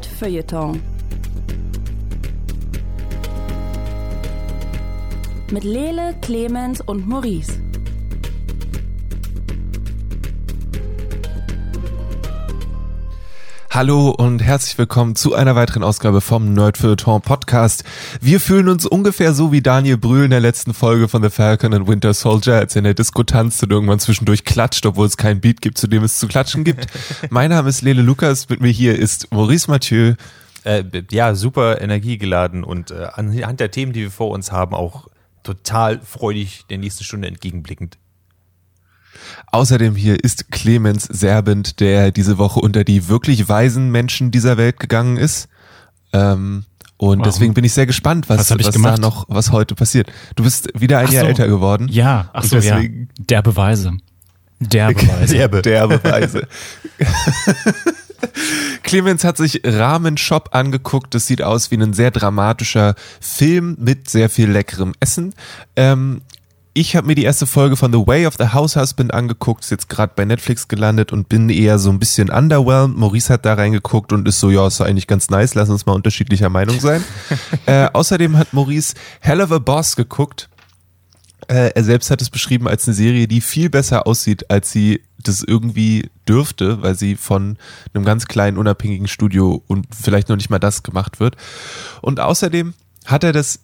Feuilleton. Mit Lele, Clemens und Maurice. Hallo und herzlich willkommen zu einer weiteren Ausgabe vom Nerd Feuilleton Podcast. Wir fühlen uns ungefähr so wie Daniel Brühl in der letzten Folge von The Falcon and Winter Soldier, als er in der Disco tanzt und irgendwann zwischendurch klatscht, obwohl es keinen Beat gibt, zu dem es zu klatschen gibt. mein Name ist Lele Lukas, mit mir hier ist Maurice Mathieu. Äh, ja, super energiegeladen und äh, anhand der Themen, die wir vor uns haben, auch total freudig der nächsten Stunde entgegenblickend. Außerdem hier ist Clemens Serbent, der diese Woche unter die wirklich weisen Menschen dieser Welt gegangen ist. Ähm, und wow. deswegen bin ich sehr gespannt, was, was, was da noch, was heute passiert. Du bist wieder ein ach Jahr so. älter geworden. Ja, ach so, ja. Der Beweise. Der Beweise. Der, der Beweise. Clemens hat sich Ramen Shop angeguckt. Das sieht aus wie ein sehr dramatischer Film mit sehr viel leckerem Essen. Ähm, ich habe mir die erste Folge von The Way of the House Husband angeguckt, ist jetzt gerade bei Netflix gelandet und bin eher so ein bisschen underwhelmed. Maurice hat da reingeguckt und ist so, ja, ist eigentlich ganz nice, lass uns mal unterschiedlicher Meinung sein. äh, außerdem hat Maurice Hell of a Boss geguckt. Äh, er selbst hat es beschrieben als eine Serie, die viel besser aussieht, als sie das irgendwie dürfte, weil sie von einem ganz kleinen unabhängigen Studio und vielleicht noch nicht mal das gemacht wird. Und außerdem hat er das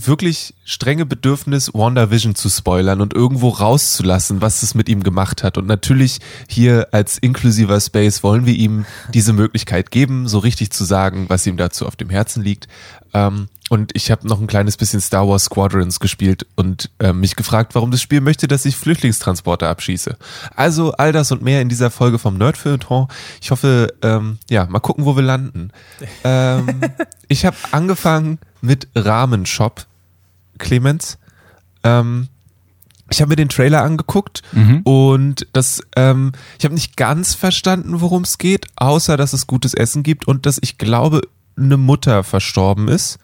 wirklich strenge Bedürfnis, WandaVision zu spoilern und irgendwo rauszulassen, was es mit ihm gemacht hat. Und natürlich hier als inklusiver Space wollen wir ihm diese Möglichkeit geben, so richtig zu sagen, was ihm dazu auf dem Herzen liegt. Ähm, und ich habe noch ein kleines bisschen Star Wars Squadrons gespielt und äh, mich gefragt, warum das Spiel möchte, dass ich Flüchtlingstransporter abschieße. Also all das und mehr in dieser Folge vom Nerd Feuilleton. Ich hoffe, ähm, ja, mal gucken, wo wir landen. Ähm, ich habe angefangen mit Rahmenshop, Clemens. Ähm, ich habe mir den Trailer angeguckt mhm. und das, ähm, ich habe nicht ganz verstanden, worum es geht, außer dass es gutes Essen gibt und dass ich glaube, eine Mutter verstorben ist.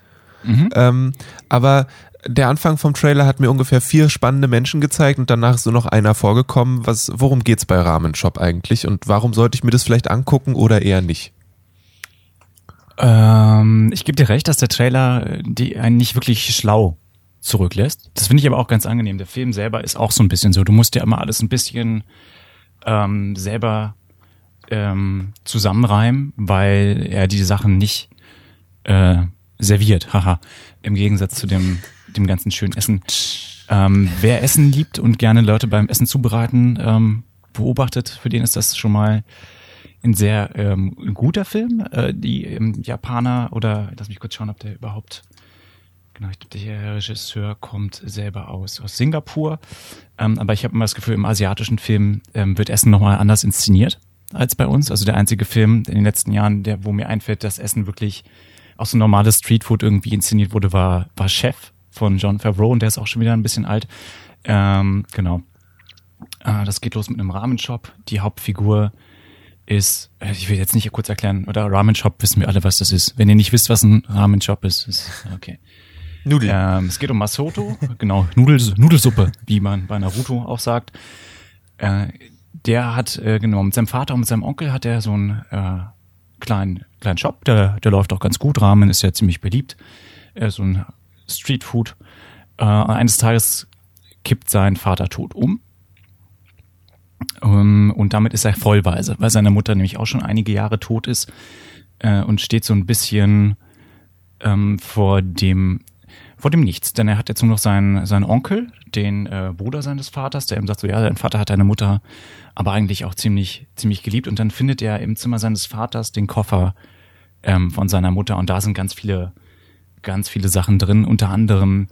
Mhm. Ähm, aber der Anfang vom Trailer hat mir ungefähr vier spannende Menschen gezeigt und danach ist nur noch einer vorgekommen. Was, worum geht's bei Ramen Shop eigentlich und warum sollte ich mir das vielleicht angucken oder eher nicht? Ähm, ich gebe dir recht, dass der Trailer äh, die einen nicht wirklich schlau zurücklässt. Das finde ich aber auch ganz angenehm. Der Film selber ist auch so ein bisschen so. Du musst ja immer alles ein bisschen ähm, selber ähm, zusammenreimen, weil er die Sachen nicht äh, serviert. Haha. Im Gegensatz zu dem, dem ganzen schönen Essen. Ähm, wer Essen liebt und gerne Leute beim Essen zubereiten ähm, beobachtet, für den ist das schon mal ein sehr ähm, guter Film. Äh, die ähm, Japaner oder lass mich kurz schauen, ob der überhaupt genau, ich glaube, der Regisseur kommt selber aus aus Singapur. Ähm, aber ich habe immer das Gefühl, im asiatischen Film ähm, wird Essen nochmal anders inszeniert als bei uns. Also der einzige Film in den letzten Jahren, der wo mir einfällt, dass Essen wirklich auch so normales Streetfood irgendwie inszeniert wurde, war war Chef von John Favreau und der ist auch schon wieder ein bisschen alt. Ähm, genau. Äh, das geht los mit einem Rahmenshop. Die Hauptfigur ist, äh, ich will jetzt nicht kurz erklären, oder Ramen Shop wissen wir alle, was das ist. Wenn ihr nicht wisst, was ein Ramen Shop ist, ist okay. Nudeln. Ähm, es geht um Masoto, genau, Nudel, Nudelsuppe, wie man bei Naruto auch sagt. Äh, der hat, äh, genau, mit seinem Vater und mit seinem Onkel hat er so einen äh, kleinen, kleinen Shop, der, der läuft auch ganz gut. Ramen ist ja ziemlich beliebt. Äh, so ein Streetfood. Äh, eines Tages kippt sein Vater tot um und damit ist er vollweise, weil seine Mutter nämlich auch schon einige Jahre tot ist äh, und steht so ein bisschen ähm, vor dem vor dem Nichts, denn er hat jetzt nur noch seinen, seinen Onkel, den äh, Bruder seines Vaters, der ihm sagt so, ja, dein Vater hat deine Mutter aber eigentlich auch ziemlich, ziemlich geliebt. Und dann findet er im Zimmer seines Vaters den Koffer ähm, von seiner Mutter. Und da sind ganz viele, ganz viele Sachen drin, unter anderem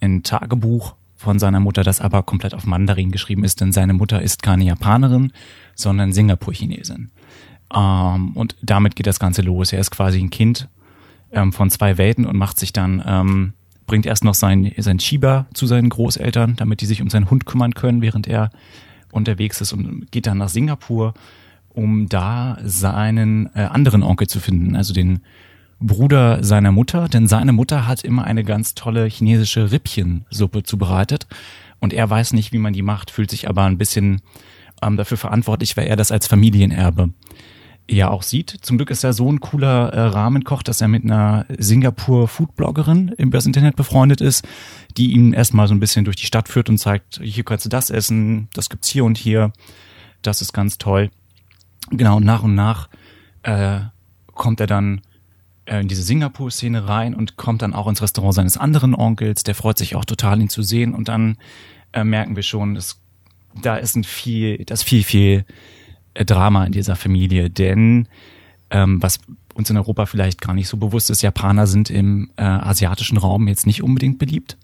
ein Tagebuch von seiner Mutter, das aber komplett auf Mandarin geschrieben ist, denn seine Mutter ist keine Japanerin, sondern Singapur-Chinesin. Ähm, und damit geht das Ganze los. Er ist quasi ein Kind ähm, von zwei Welten und macht sich dann, ähm, bringt erst noch sein, sein Chiba zu seinen Großeltern, damit die sich um seinen Hund kümmern können, während er unterwegs ist und geht dann nach Singapur, um da seinen äh, anderen Onkel zu finden, also den Bruder seiner Mutter, denn seine Mutter hat immer eine ganz tolle chinesische Rippchensuppe zubereitet und er weiß nicht, wie man die macht, fühlt sich aber ein bisschen ähm, dafür verantwortlich, weil er das als Familienerbe ja auch sieht. Zum Glück ist er so ein cooler äh, Rahmenkoch, dass er mit einer Singapur-Foodbloggerin im Internet befreundet ist, die ihn erstmal so ein bisschen durch die Stadt führt und zeigt, hier kannst du das essen, das gibt's hier und hier, das ist ganz toll. Genau, und nach und nach äh, kommt er dann in diese Singapur-Szene rein und kommt dann auch ins Restaurant seines anderen Onkels. Der freut sich auch total, ihn zu sehen. Und dann äh, merken wir schon, dass da ist ein viel, das viel, viel äh, Drama in dieser Familie. Denn ähm, was uns in Europa vielleicht gar nicht so bewusst ist, Japaner sind im äh, asiatischen Raum jetzt nicht unbedingt beliebt.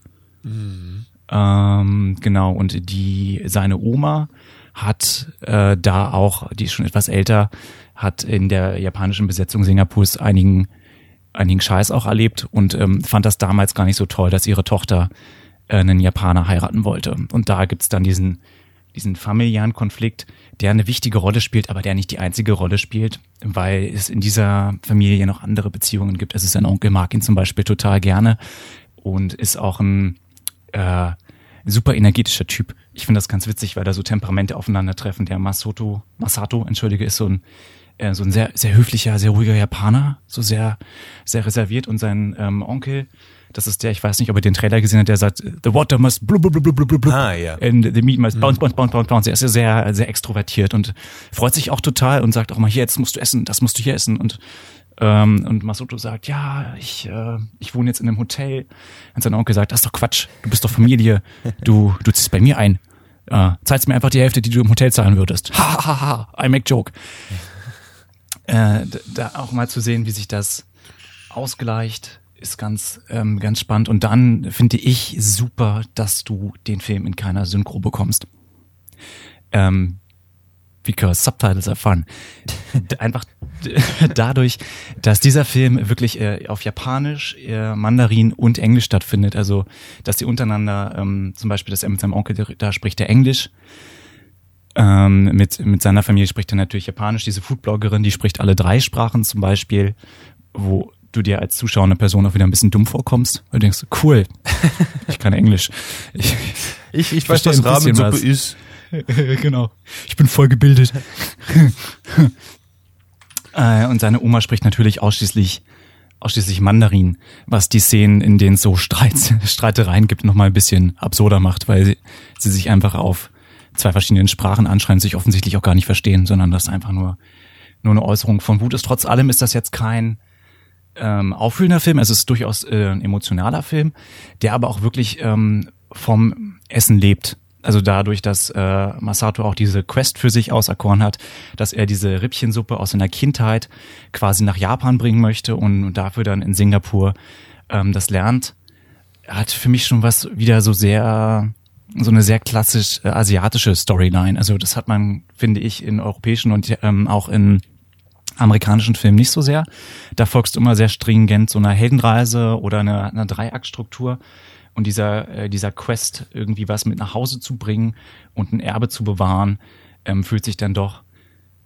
Ähm, genau, und die seine Oma hat äh, da auch, die ist schon etwas älter, hat in der japanischen Besetzung Singapurs einigen einigen Scheiß auch erlebt und ähm, fand das damals gar nicht so toll, dass ihre Tochter äh, einen Japaner heiraten wollte. Und da gibt's dann diesen diesen familiären Konflikt, der eine wichtige Rolle spielt, aber der nicht die einzige Rolle spielt, weil es in dieser Familie noch andere Beziehungen gibt. Es ist sein Onkel mag ihn zum Beispiel total gerne und ist auch ein äh, super energetischer Typ. Ich finde das ganz witzig, weil da so Temperamente aufeinandertreffen. Der Masato, Masato, entschuldige, ist so ein äh, so ein sehr sehr höflicher, sehr ruhiger Japaner, so sehr sehr reserviert und sein ähm, Onkel, das ist der, ich weiß nicht, ob ihr den Trailer gesehen hat, der sagt, the water must blub, blub, blub, blub, blub, blub, Ah, ja. and the meat must bounce, bounce, bounce, bounce, bounce. Er ist ja sehr, sehr extrovertiert und freut sich auch total und sagt auch mal, hier, jetzt musst du essen, das musst du hier essen und ähm, und Masuto sagt, ja, ich, äh, ich wohne jetzt in einem Hotel. Und sein Onkel sagt, das ist doch Quatsch, du bist doch Familie, du, du ziehst bei mir ein. Äh, zahlst mir einfach die Hälfte, die du im Hotel zahlen würdest. Ha, ha, ha, I make joke. Äh, da auch mal zu sehen, wie sich das ausgleicht, ist ganz, ähm, ganz spannend. Und dann finde ich super, dass du den Film in keiner Synchro bekommst. Ähm, because subtitles are fun. Einfach dadurch, dass dieser Film wirklich äh, auf Japanisch, äh, Mandarin und Englisch stattfindet. Also, dass sie untereinander, ähm, zum Beispiel, dass er mit seinem Onkel, da spricht er Englisch. Ähm, mit, mit seiner Familie spricht er natürlich Japanisch. Diese Foodbloggerin, die spricht alle drei Sprachen zum Beispiel, wo du dir als zuschauende Person auch wieder ein bisschen dumm vorkommst. Und du denkst, cool, ich kann Englisch. Ich, Ich, ich weiß, was Rahmensuppe ist. genau. Ich bin voll gebildet. äh, und seine Oma spricht natürlich ausschließlich ausschließlich Mandarin, was die Szenen, in denen es so Streit, Streitereien gibt, nochmal ein bisschen absurder macht, weil sie, sie sich einfach auf zwei verschiedenen Sprachen anschreien, sich offensichtlich auch gar nicht verstehen, sondern das einfach nur, nur eine Äußerung von Wut ist. Trotz allem ist das jetzt kein ähm, auffühlender Film, es ist durchaus äh, ein emotionaler Film, der aber auch wirklich ähm, vom Essen lebt. Also dadurch, dass äh, Masato auch diese Quest für sich auserkoren hat, dass er diese Rippchensuppe aus seiner Kindheit quasi nach Japan bringen möchte und, und dafür dann in Singapur ähm, das lernt, hat für mich schon was wieder so sehr so eine sehr klassisch äh, asiatische Storyline. Also das hat man, finde ich, in europäischen und ähm, auch in amerikanischen Filmen nicht so sehr. Da folgst du immer sehr stringent so einer Heldenreise oder einer, einer Dreiaktstruktur und dieser äh, dieser Quest irgendwie was mit nach Hause zu bringen und ein Erbe zu bewahren, ähm, fühlt sich dann doch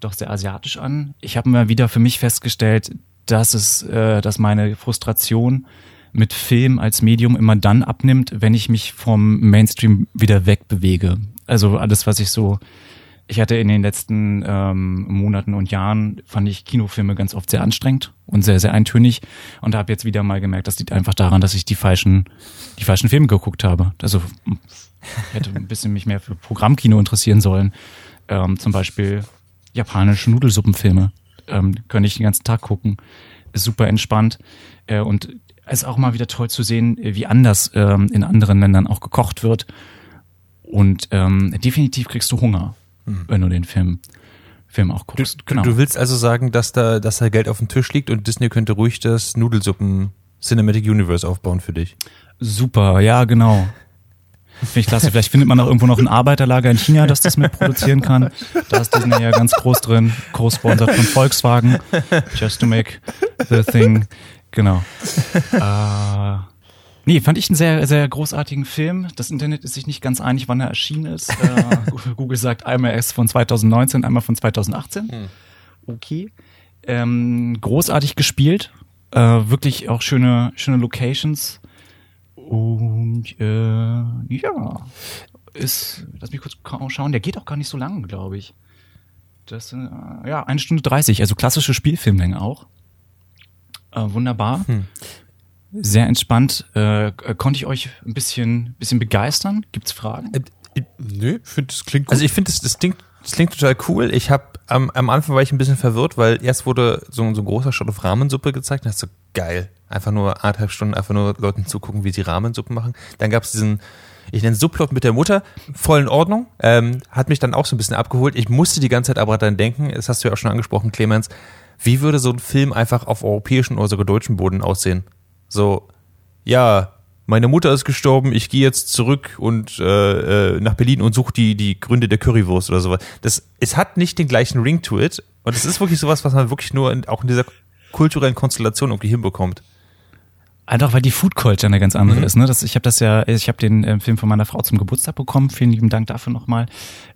doch sehr asiatisch an. Ich habe mal wieder für mich festgestellt, dass es, äh, dass meine Frustration mit Film als Medium immer dann abnimmt, wenn ich mich vom Mainstream wieder wegbewege. Also alles, was ich so, ich hatte in den letzten ähm, Monaten und Jahren, fand ich Kinofilme ganz oft sehr anstrengend und sehr, sehr eintönig und habe jetzt wieder mal gemerkt, das liegt einfach daran, dass ich die falschen, die falschen Filme geguckt habe. Also hätte ein bisschen mich mehr für Programmkino interessieren sollen. Ähm, zum Beispiel japanische Nudelsuppenfilme. Ähm, könnte ich den ganzen Tag gucken. Ist super entspannt. Äh, und ist auch mal wieder toll zu sehen, wie anders ähm, in anderen Ländern auch gekocht wird. Und ähm, definitiv kriegst du Hunger, wenn du den Film, Film auch guckst. Du, du willst also sagen, dass da, dass da Geld auf dem Tisch liegt und Disney könnte ruhig das Nudelsuppen Cinematic Universe aufbauen für dich. Super, ja, genau. Finde ich klasse. Vielleicht findet man auch irgendwo noch ein Arbeiterlager in China, das das mitproduzieren kann. Da ist Disney ja ganz groß drin. Co-sponsored von Volkswagen. Just to make the thing. Genau. Äh, nee, fand ich einen sehr, sehr großartigen Film. Das Internet ist sich nicht ganz einig, wann er erschienen ist. Äh, Google sagt einmal erst von 2019, einmal von 2018. Okay. Ähm, großartig gespielt. Äh, wirklich auch schöne, schöne Locations. Und äh, ja, ist, lass mich kurz schauen, der geht auch gar nicht so lang, glaube ich. Das, äh, ja, eine Stunde 30, also klassische Spielfilmlänge auch. Äh, wunderbar. Sehr entspannt. Äh, konnte ich euch ein bisschen, bisschen begeistern? Gibt's Fragen? Nö, ich finde, das klingt gut. Also ich finde, das, das, klingt, das klingt total cool. Ich habe am, am Anfang war ich ein bisschen verwirrt, weil erst wurde so, so ein großer Shot auf Rahmensuppe gezeigt. Und das ist so geil. Einfach nur anderthalb Stunden, einfach nur Leuten zugucken, wie sie Rahmensuppe machen. Dann gab es diesen, ich nenne es Subplot mit der Mutter, voll in Ordnung. Ähm, hat mich dann auch so ein bisschen abgeholt. Ich musste die ganze Zeit aber dann denken, das hast du ja auch schon angesprochen, Clemens, wie würde so ein Film einfach auf europäischen oder sogar deutschen Boden aussehen? So, ja, meine Mutter ist gestorben, ich gehe jetzt zurück und äh, äh, nach Berlin und suche die, die Gründe der Currywurst oder sowas. Das, es hat nicht den gleichen Ring to it und es ist wirklich sowas, was man wirklich nur in, auch in dieser kulturellen Konstellation irgendwie hinbekommt. Einfach weil die Food Culture eine ganz andere ist. Ne? Das, ich habe das ja, ich habe den äh, Film von meiner Frau zum Geburtstag bekommen. Vielen lieben Dank dafür nochmal.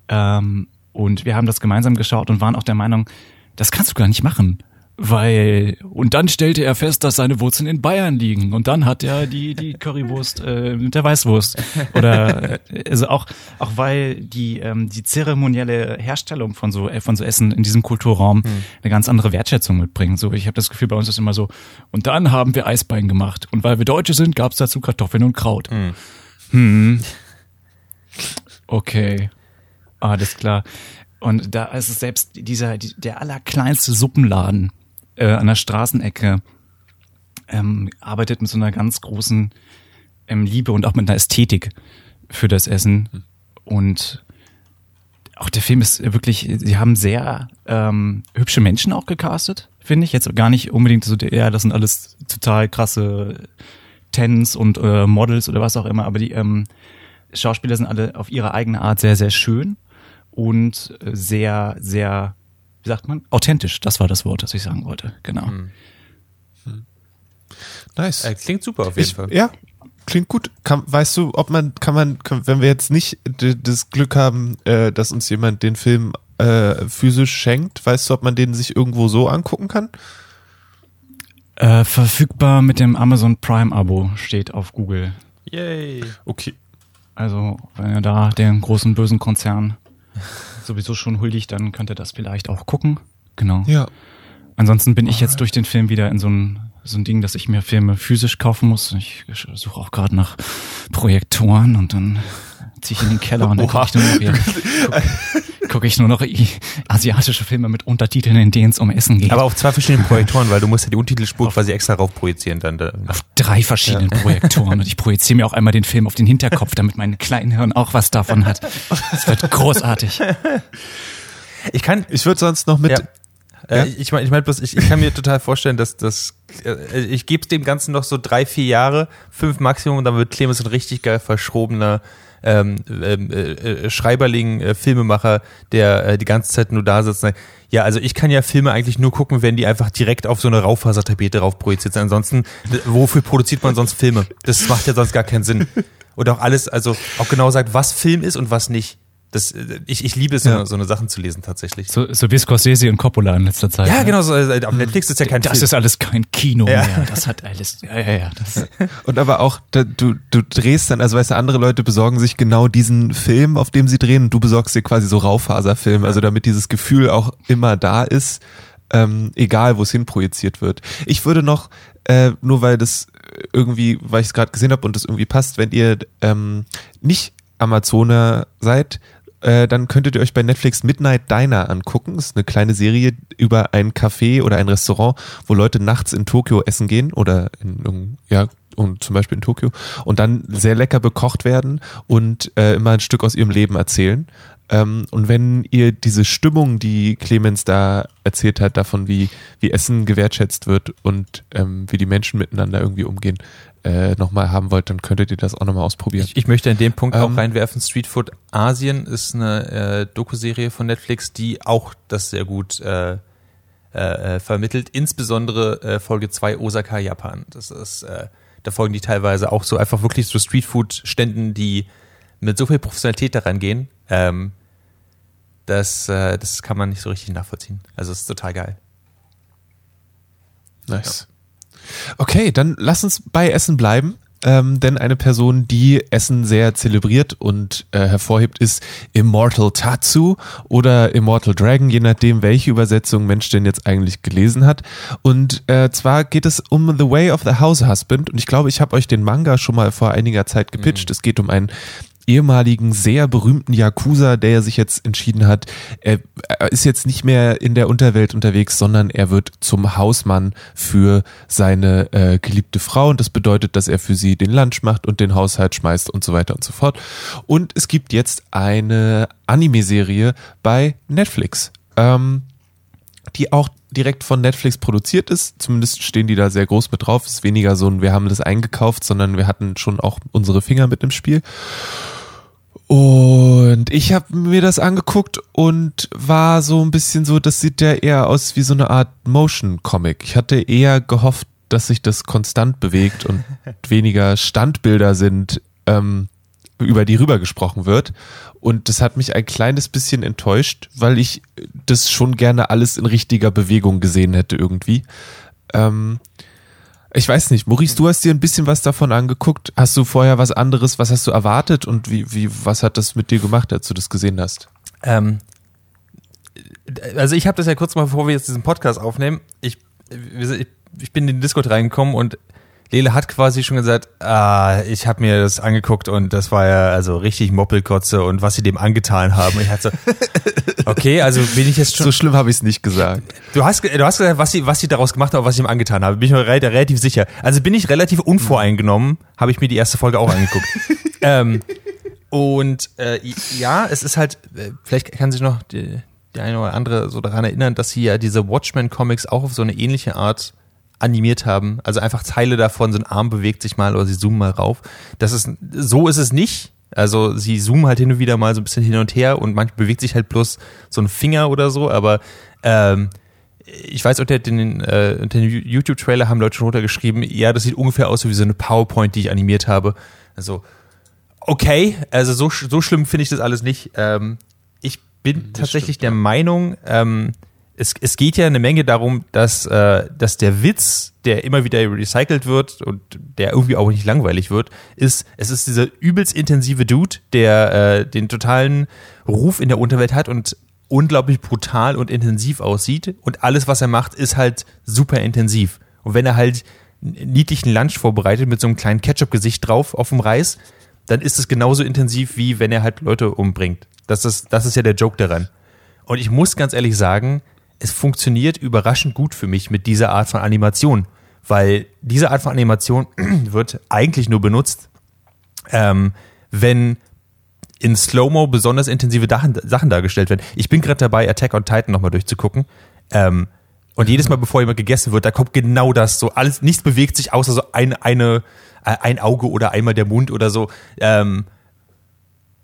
Ähm, und wir haben das gemeinsam geschaut und waren auch der Meinung, das kannst du gar nicht machen. Weil, und dann stellte er fest, dass seine Wurzeln in Bayern liegen. Und dann hat er die, die Currywurst äh, mit der Weißwurst. Oder, äh, also auch, auch weil die, ähm, die zeremonielle Herstellung von so, äh, von so Essen in diesem Kulturraum eine ganz andere Wertschätzung mitbringt. So, ich habe das Gefühl, bei uns ist immer so, und dann haben wir Eisbein gemacht. Und weil wir Deutsche sind, gab's dazu Kartoffeln und Kraut. Hm. Okay. Alles klar. Und da ist es selbst dieser, die, der allerkleinste Suppenladen äh, an der Straßenecke ähm, arbeitet mit so einer ganz großen ähm, Liebe und auch mit einer Ästhetik für das Essen. Und auch der Film ist wirklich, sie haben sehr ähm, hübsche Menschen auch gecastet, finde ich. Jetzt gar nicht unbedingt so, ja, das sind alles total krasse Tens und äh, Models oder was auch immer, aber die ähm, Schauspieler sind alle auf ihre eigene Art sehr, sehr schön und äh, sehr, sehr, wie sagt man, authentisch. Das war das Wort, das ich sagen wollte. Genau. nice. Äh, klingt super auf jeden Ich, Fall. ja, klingt gut. Kann, weißt du, ob man, kann man, kann, wenn wir jetzt nicht das Glück haben, äh, dass uns jemand den Film äh, physisch schenkt, weißt du, ob man den sich irgendwo so angucken kann? Äh, verfügbar mit dem Amazon Prime Abo steht auf Google. Yay. Okay. Also, wenn ihr da den großen bösen Konzern sowieso schon huldigt, dann könnt ihr das vielleicht auch gucken. Genau. Ja. Ansonsten bin ich jetzt durch den Film wieder in so ein, so ein Ding, dass ich mir Filme physisch kaufen muss. Ich suche auch gerade nach Projektoren und dann ziehe ich in den Keller und dann gucke ich nur noch, guck, guck ich nur noch asiatische Filme mit Untertiteln, in denen es um Essen geht. Aber auf zwei verschiedenen Projektoren, weil du musst ja die Untertitelspur quasi extra rauf projizieren dann. Da. auf drei verschiedenen Projektoren und ich projiziere mir auch einmal den Film auf den Hinterkopf, damit mein Kleinhirn auch was davon hat. Das wird großartig. Ich kann, Ich würde sonst noch mit. Ja. Ja? Äh, ich meine, ich mein bloß, ich, ich kann mir total vorstellen, dass das, äh, ich gebe dem Ganzen noch so drei, vier Jahre, fünf Maximum, und dann wird Clemens ein richtig geil verschrobener ähm, ähm, äh, äh, Schreiberling, äh, Filmemacher, der äh, die ganze Zeit nur da sitzt. Ja, also ich kann ja Filme eigentlich nur gucken, wenn die einfach direkt auf so eine Raufasertapete drauf projiziert sind. Ansonsten, wofür produziert man sonst Filme? Das macht ja sonst gar keinen Sinn. Und auch alles, also auch genau sagt, was Film ist und was nicht. Das, ich, ich liebe es, so, Ja. eine- so eine Sachen zu lesen tatsächlich. So, so wie Scorsese und Coppola in letzter Zeit. Ja, ne? genau, so, äh, auf Netflix ist ja kein Das Film. ist alles kein Kino Ja. mehr. Das hat alles. Ja, ja, ja. Das, Und aber auch, da, du, du drehst dann, also weißt du, andere Leute besorgen sich genau diesen Film, auf dem sie drehen, und du besorgst dir quasi so Raufaserfilm, also damit dieses Gefühl auch immer da ist, ähm, egal wo es hin projiziert wird. Ich würde noch, äh, nur weil das irgendwie, weil ich es gerade gesehen habe und das irgendwie passt, wenn ihr ähm, nicht Amazoner seid, äh, dann könntet ihr euch bei Netflix Midnight Diner angucken. Das ist eine kleine Serie über ein Café oder ein Restaurant, wo Leute nachts in Tokio essen gehen oder in, ja, und zum Beispiel in Tokio und dann sehr lecker bekocht werden und äh, immer ein Stück aus ihrem Leben erzählen. Ähm, und wenn ihr diese Stimmung, die Clemens da erzählt hat, davon, wie, wie Essen gewertschätzt wird und ähm, wie die Menschen miteinander irgendwie umgehen, äh, nochmal haben wollt, dann könntet ihr das auch nochmal ausprobieren. Ich, ich möchte in dem Punkt auch Ähm, reinwerfen, Street Food Asien ist eine äh, Doku-Serie von Netflix, die auch das sehr gut äh, äh, äh, vermittelt, insbesondere äh, Folge 2 Osaka, Japan. Das ist, äh, da folgen die teilweise auch so einfach wirklich so Streetfood-Ständen, die mit so viel Professionalität daran gehen, ähm, das, äh, das kann man nicht so richtig nachvollziehen. Also es ist total geil. Nice. Okay, dann lass uns bei Essen bleiben. ähm, denn eine Person, die Essen sehr zelebriert und äh, hervorhebt, ist Immortal Tatsu oder Immortal Dragon, je nachdem, welche Übersetzung Mensch denn jetzt eigentlich gelesen hat. Und äh, zwar geht es um The Way of the House Husband und ich glaube, ich habe euch den Manga schon mal vor einiger Zeit gepitcht. Es geht um einen ehemaligen sehr berühmten Yakuza, der sich jetzt entschieden hat, er, ist jetzt nicht mehr in der Unterwelt unterwegs, sondern er wird zum Hausmann für seine äh, geliebte Frau und das bedeutet, dass er für sie den Lunch macht und den Haushalt schmeißt und so weiter und so fort. Und es gibt jetzt eine Anime-Serie bei Netflix. Ähm, die auch direkt von Netflix produziert ist. Zumindest stehen die da sehr groß mit drauf. Ist weniger so ein, wir haben das eingekauft, sondern wir hatten schon auch unsere Finger mit im Spiel. Und ich habe mir das angeguckt und war so ein bisschen so, das sieht ja eher aus wie so eine Art Motion Comic. Ich hatte eher gehofft, dass sich das konstant bewegt und weniger Standbilder sind, ähm, über die rüber gesprochen wird. Und das hat mich ein kleines bisschen enttäuscht, weil ich das schon gerne alles in richtiger Bewegung gesehen hätte irgendwie. Ähm, ich weiß nicht, Maurice, du hast dir ein bisschen was davon angeguckt. Hast du vorher was anderes, was hast du erwartet und wie, wie, was hat das mit dir gemacht, als du das gesehen hast? Ähm, also ich habe das ja kurz mal, bevor wir jetzt diesen Podcast aufnehmen, ich, ich, ich bin in den Discord reingekommen und Lele hat quasi schon gesagt, ah, ich habe mir das angeguckt und das war ja also richtig Moppelkotze und was sie dem angetan haben. Ich hatte so, okay, also bin ich jetzt schon. So schlimm habe ich es nicht gesagt. Du hast, du hast gesagt, was sie, was sie daraus gemacht haben, was ich ihm angetan habe. Bin ich mir re relativ sicher. Also bin ich relativ unvoreingenommen, habe ich mir die erste Folge auch angeguckt. ähm, und äh, ja, es ist halt, äh, vielleicht kann sich noch die, die eine oder andere so daran erinnern, dass sie ja diese Watchmen-Comics auch auf so eine ähnliche Art animiert haben. Also einfach Teile davon, so ein Arm bewegt sich mal oder sie zoomen mal rauf. Das ist, so ist es nicht. Also sie zoomen halt hin und wieder mal so ein bisschen hin und her und manchmal bewegt sich halt bloß so ein Finger oder so, aber ähm, ich weiß, unter den, äh, unter den YouTube-Trailer haben Leute schon runtergeschrieben, ja, das sieht ungefähr aus wie so eine PowerPoint, die ich animiert habe. Also, okay, also so, so schlimm finde ich das alles nicht. Ähm, ich bin das tatsächlich stimmt, der ja. Meinung, ähm, es, es geht ja eine Menge darum, dass, äh, dass der Witz, der immer wieder recycelt wird und der irgendwie auch nicht langweilig wird, ist, es ist dieser übelst intensive Dude, der äh, den totalen Ruf in der Unterwelt hat und unglaublich brutal und intensiv aussieht. Und alles, was er macht, ist halt super intensiv. Und wenn er halt niedlichen Lunch vorbereitet mit so einem kleinen Ketchup-Gesicht drauf auf dem Reis, dann ist es genauso intensiv, wie wenn er halt Leute umbringt. Das ist, das ist ja der Joke daran. Und ich muss ganz ehrlich sagen, es funktioniert überraschend gut für mich mit dieser Art von Animation, weil diese Art von Animation wird eigentlich nur benutzt, ähm, wenn in Slow-Mo besonders intensive Sachen dargestellt werden. Ich bin gerade dabei, Attack on Titan nochmal durchzugucken. Ähm, und jedes Mal, bevor jemand gegessen wird, da kommt genau das. So alles, nichts bewegt sich außer so ein, eine, äh, ein Auge oder einmal der Mund oder so. Ähm,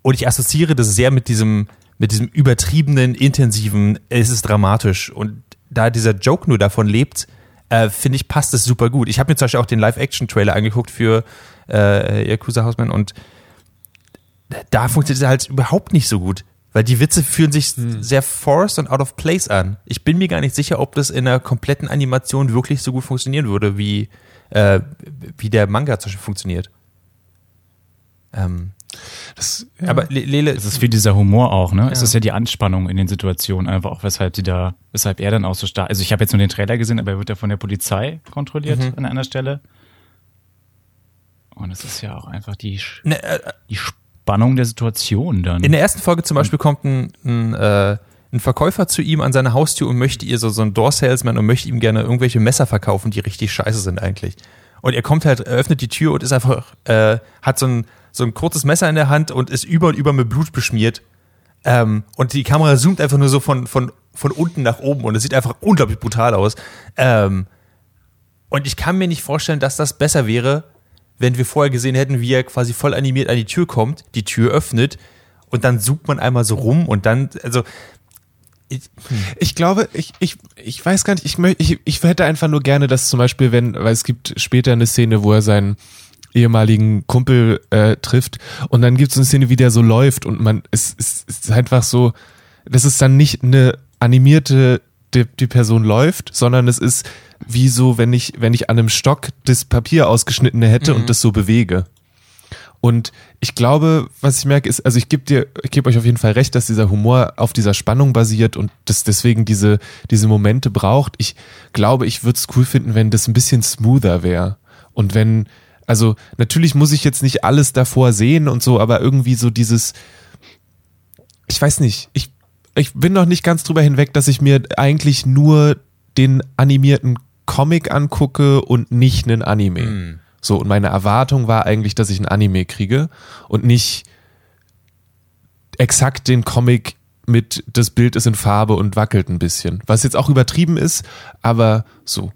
und ich assoziiere das sehr mit diesem, mit diesem übertriebenen, intensiven, es ist dramatisch. Und da dieser Joke nur davon lebt, äh, finde ich, passt es super gut. Ich habe mir zum Beispiel auch den Live-Action-Trailer angeguckt für äh, Yakuza Hausman und da funktioniert es halt überhaupt nicht so gut. Weil die Witze fühlen sich hm. sehr forced und out of place an. Ich bin mir gar nicht sicher, ob das in einer kompletten Animation wirklich so gut funktionieren würde, wie, äh, wie der Manga zum Beispiel funktioniert. Ähm, das, ja. Aber Lele. Es ist wie dieser Humor auch, ne? Ja. Es ist ja die Anspannung in den Situationen, einfach auch, weshalb die da, weshalb er dann auch so stark. Also ich habe jetzt nur den Trailer gesehen, aber er wird ja von der Polizei kontrolliert mhm. an einer Stelle. Und es ist ja auch einfach die, ne, äh, die Spannung der Situation dann. In der ersten Folge zum Beispiel kommt ein, ein, äh, ein Verkäufer zu ihm an seine Haustür und möchte ihr so, so ein Door-Salesman und möchte ihm gerne irgendwelche Messer verkaufen, die richtig scheiße sind eigentlich. Und er kommt halt, öffnet die Tür und ist einfach, äh, hat so ein, so ein kurzes Messer in der Hand und ist über und über mit Blut beschmiert. Ähm, und die Kamera zoomt einfach nur so von, von, von unten nach oben und es sieht einfach unglaublich brutal aus. Ähm, und ich kann mir nicht vorstellen, dass das besser wäre, wenn wir vorher gesehen hätten, wie er quasi voll animiert an die Tür kommt, die Tür öffnet und dann sucht man einmal so rum und dann, also ich, hm. ich, glaube, ich, ich, ich weiß gar nicht, ich, ich, ich hätte einfach nur gerne, dass zum Beispiel, wenn, weil es gibt später eine Szene, wo er seinen ehemaligen Kumpel äh, trifft und dann gibt es eine Szene, wie der so läuft und man, es, es, es ist einfach so, das ist dann nicht eine animierte die, die Person läuft, sondern es ist wie so, wenn ich, wenn ich an einem Stock das Papier ausgeschnittene hätte und das so bewege. Und ich glaube, was ich merke, ist, also ich gebe dir, ich gebe euch auf jeden Fall recht, dass dieser Humor auf dieser Spannung basiert und das deswegen diese, diese Momente braucht. Ich glaube, ich würde es cool finden, wenn das ein bisschen smoother wäre. Und wenn, also natürlich muss ich jetzt nicht alles davor sehen und so, aber irgendwie so dieses, ich weiß nicht, ich, ich bin noch nicht ganz drüber hinweg, dass ich mir eigentlich nur den animierten Comic angucke und nicht einen Anime. Hm. So, und meine Erwartung war eigentlich, dass ich ein Anime kriege und nicht exakt den Comic mit das Bild ist in Farbe und wackelt ein bisschen. Was jetzt auch übertrieben ist, aber so.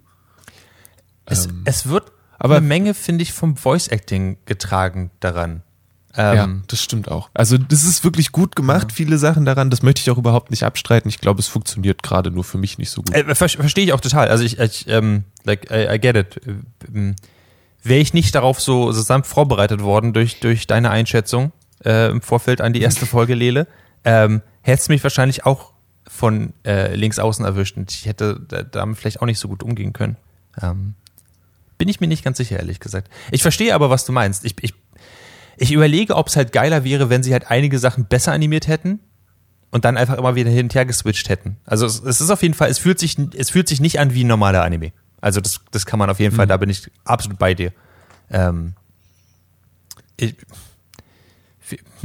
Es, es wird aber- eine Menge, finde ich, vom Voice Acting getragen daran. ja, Ähm, das stimmt auch. Also, das ist wirklich gut gemacht, viele Sachen daran. Das möchte ich auch überhaupt nicht abstreiten. Ich glaube, es funktioniert gerade nur für mich nicht so gut. Äh, ver Verstehe ich auch total. Also ich, ich ähm, like, I, I get it. Ähm, Wäre ich nicht darauf so, sanft vorbereitet worden durch, durch deine Einschätzung äh, im Vorfeld an die erste Folge, Lele, ähm, hättest mich wahrscheinlich auch von äh, links außen erwischt und ich hätte da- damit vielleicht auch nicht so gut umgehen können. Ähm, bin ich mir nicht ganz sicher, ehrlich gesagt. Ich verstehe aber, was du meinst. Ich, ich, ich überlege, ob es halt geiler wäre, wenn sie halt einige Sachen besser animiert hätten und dann einfach immer wieder hin und her geswitcht hätten. Also es, es ist auf jeden Fall, es fühlt sich, es fühlt sich nicht an wie ein normaler Anime. Also das, das kann man auf jeden Fall, da bin ich absolut bei dir. Ähm, ich,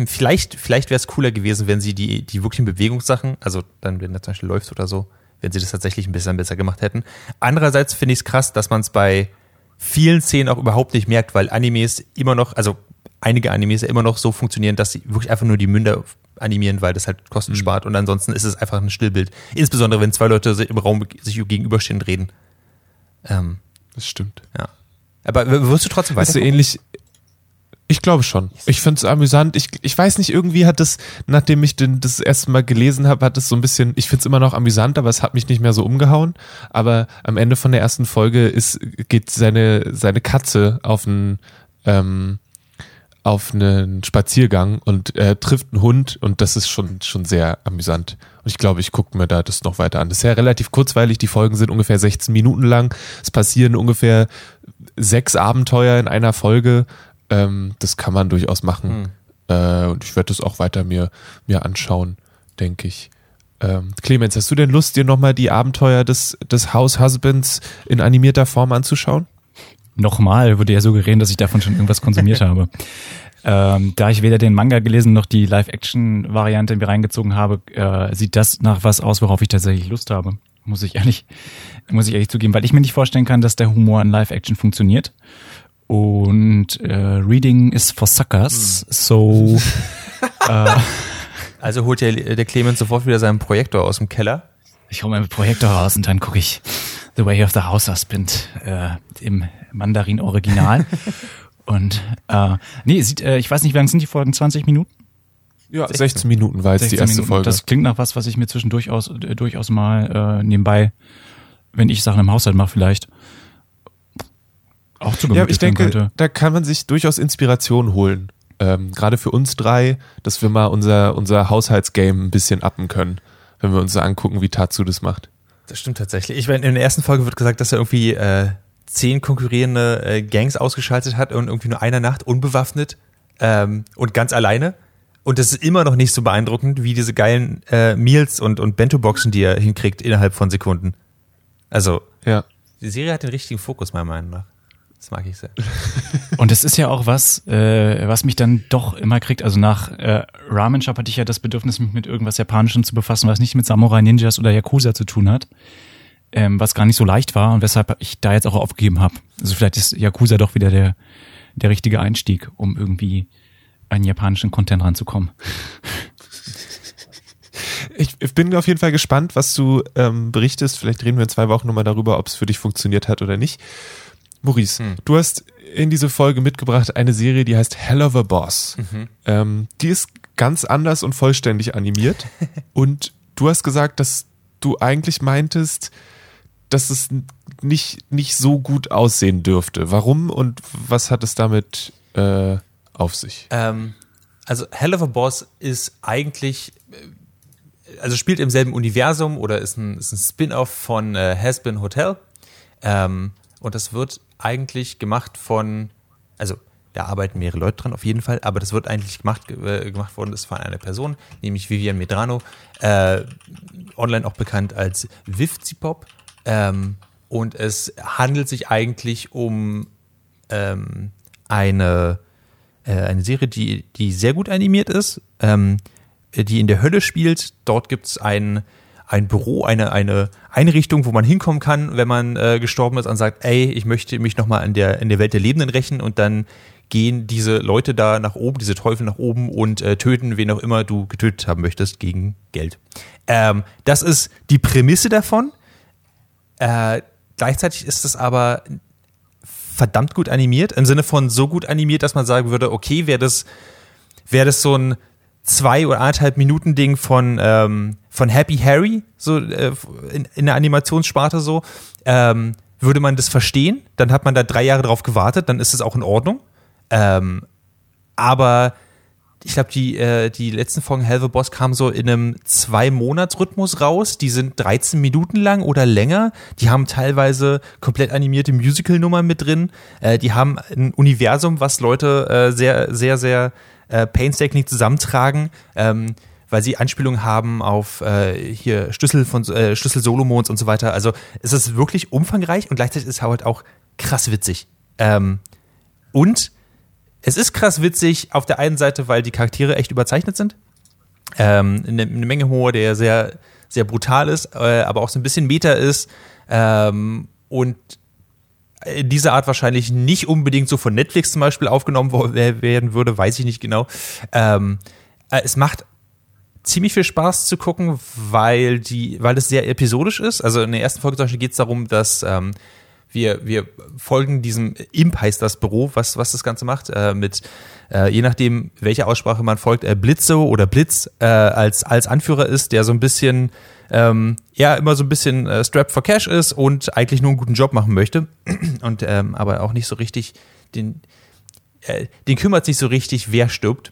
vielleicht vielleicht wäre es cooler gewesen, wenn sie die, die wirklichen Bewegungssachen, also dann, wenn er zum Beispiel läuft oder so, wenn sie das tatsächlich ein bisschen besser gemacht hätten. Andererseits finde ich es krass, dass man es bei vielen Szenen auch überhaupt nicht merkt, weil Animes immer noch, also einige Animes ja immer noch so funktionieren, dass sie wirklich einfach nur die Münder animieren, weil das halt Kosten spart und ansonsten ist es einfach ein Stillbild. Insbesondere wenn zwei Leute im Raum sich gegenüberstehen und reden. Ähm, Das stimmt. ja. Aber wirst du trotzdem weiter? du, ähnlich. Ich glaube schon. Ich finde es amüsant. Ich, ich weiß nicht, irgendwie hat das, nachdem ich den, das erste Mal gelesen habe, hat es so ein bisschen, ich finde es immer noch amüsant, aber es hat mich nicht mehr so umgehauen. Aber am Ende von der ersten Folge ist, geht seine, seine Katze auf einen, ähm, auf einen Spaziergang und er trifft einen Hund und das ist schon, schon sehr amüsant. Und ich glaube, ich gucke mir da das noch weiter an. Das ist ja relativ kurzweilig. Die Folgen sind ungefähr 16 Minuten lang. Es passieren ungefähr sechs Abenteuer in einer Folge. Ähm, das kann man durchaus machen. Äh, und ich werde das auch weiter mir, mir anschauen, denke ich. Ähm, Clemens, hast du denn Lust, dir nochmal die Abenteuer des, des House Husbands in animierter Form anzuschauen? Nochmal würde ja suggerieren, dass ich davon schon irgendwas konsumiert habe. Ähm, da ich weder den Manga gelesen noch die Live-Action-Variante mir reingezogen habe, äh, sieht das nach was aus, worauf ich tatsächlich Lust habe. Muss ich ehrlich, muss ich ehrlich zugeben, weil ich mir nicht vorstellen kann, dass der Humor in Live-Action funktioniert. Und äh, Reading is for suckers, so Also holt der, der Clemens sofort wieder seinen Projektor aus dem Keller. ich hole meinen Projektor raus und dann gucke ich The Way of the House Husband äh, im Mandarin-Original. und äh, nee, sieht, äh, ich weiß nicht, wie lang sind die Folgen? 20 Minuten? Ja, 16, Minuten war jetzt die 16 erste Minuten. Folge. Das klingt nach was, was ich mir zwischendurch durchaus, äh, durchaus mal äh, nebenbei, wenn ich Sachen im Haushalt mache, vielleicht auch zu ja, ich denke, könnte. da kann man sich durchaus Inspiration holen. Ähm, Gerade für uns drei, dass wir mal unser, unser Haushaltsgame ein bisschen uppen können, wenn wir uns so angucken, wie Tatsu das macht. Das stimmt tatsächlich. Ich meine, in der ersten Folge wird gesagt, dass er irgendwie äh, zehn konkurrierende äh, Gangs ausgeschaltet hat und irgendwie nur einer Nacht unbewaffnet ähm, und ganz alleine. Und das ist immer noch nicht so beeindruckend wie diese geilen äh, Meals und, und Bento-Boxen, die Das mag ich sehr. Und es ist ja auch was, äh, was mich dann doch immer kriegt. Also nach äh, Ramen Shop hatte ich ja das Bedürfnis, mich mit irgendwas Japanischem zu befassen, was nicht mit Samurai Ninjas oder Yakuza zu tun hat. Ähm, was gar nicht so leicht war und weshalb ich da jetzt auch aufgegeben habe. Also vielleicht ist Yakuza doch wieder der, der richtige Einstieg, um irgendwie an japanischen Content ranzukommen. Ich, ich bin auf jeden Fall gespannt, was du ähm, berichtest. Vielleicht reden wir in zwei Wochen nochmal darüber, ob es für dich funktioniert hat oder nicht. Maurice, du hast in diese Folge mitgebracht eine Serie, die heißt Hell of a Boss. Ähm, die ist ganz anders und vollständig animiert. und du hast gesagt, dass du eigentlich meintest, dass es nicht, nicht so gut aussehen dürfte. Warum und was hat es damit äh, auf sich? Ähm, also Hell of a Boss ist eigentlich, äh, also spielt im selben Universum oder ist ein, ist ein Spin-off von äh, Has Been Hotel. Ähm, und das wird eigentlich gemacht von, also da arbeiten mehrere Leute dran auf jeden Fall, aber das wird eigentlich gemacht, äh, gemacht worden ist von einer Person, nämlich Vivian Medrano, äh, online auch bekannt als Vivzipop. Ähm, und es handelt sich eigentlich um ähm, eine, äh, eine Serie, die, die sehr gut animiert ist, ähm, die in der Hölle spielt. Dort gibt es ein, ein Büro, eine, eine Einrichtung, wo man hinkommen kann, wenn man äh, gestorben ist und sagt, ey, ich möchte mich nochmal in der, in der Welt der Lebenden rächen und dann gehen diese Leute da nach oben, diese Teufel nach oben und äh, töten, wen auch immer du getötet haben möchtest, gegen Geld. Ähm, das ist die Prämisse davon. Äh, gleichzeitig ist es aber verdammt gut animiert, im Sinne von so gut animiert, dass man sagen würde, okay, wäre das, wäre das so ein zwei oder anderthalb Minuten Ding von, ähm, von Happy Harry, so äh, in, in der Animationssparte so, ähm, würde man das verstehen, dann hat man da drei Jahre drauf gewartet, dann ist es auch in Ordnung. Ähm, aber ich glaube, die, äh, die letzten Folgen Hell the Boss kamen so in einem Zwei-Monats-Rhythmus raus. Die sind 13 Minuten lang oder länger. Die haben teilweise komplett animierte Musical-Nummern mit drin. Äh, die haben ein Universum, was Leute äh, sehr, sehr, sehr äh, painstaking zusammentragen. Ähm, weil sie Anspielungen haben auf äh, hier Schlüssel von äh, Schlüssel Solomons und so weiter. Also es ist wirklich umfangreich und gleichzeitig ist es halt auch krass witzig. Ähm, und es ist krass witzig auf der einen Seite, weil die Charaktere echt überzeichnet sind. Ähm, eine, eine Menge Humor, der sehr, sehr brutal ist, äh, aber auch so ein bisschen Meta ist. Ähm, und in dieser Art wahrscheinlich nicht unbedingt so von Netflix zum Beispiel aufgenommen werden würde, weiß ich nicht genau. Ähm, äh, es macht ziemlich viel Spaß zu gucken, weil die, weil es sehr episodisch ist. Also in der ersten Folge zum Beispiel geht es darum, dass ähm, wir, wir folgen diesem Imp heißt das Büro, was, was das Ganze macht, äh, mit äh, je nachdem, welche Aussprache man folgt, äh, Blitzo oder Blitz äh, als, als Anführer ist, der so ein bisschen ähm, ja immer so ein bisschen äh, strapped for cash ist und eigentlich nur einen guten Job machen möchte und ähm, aber auch nicht so richtig den äh, den kümmert sich so richtig, wer stirbt.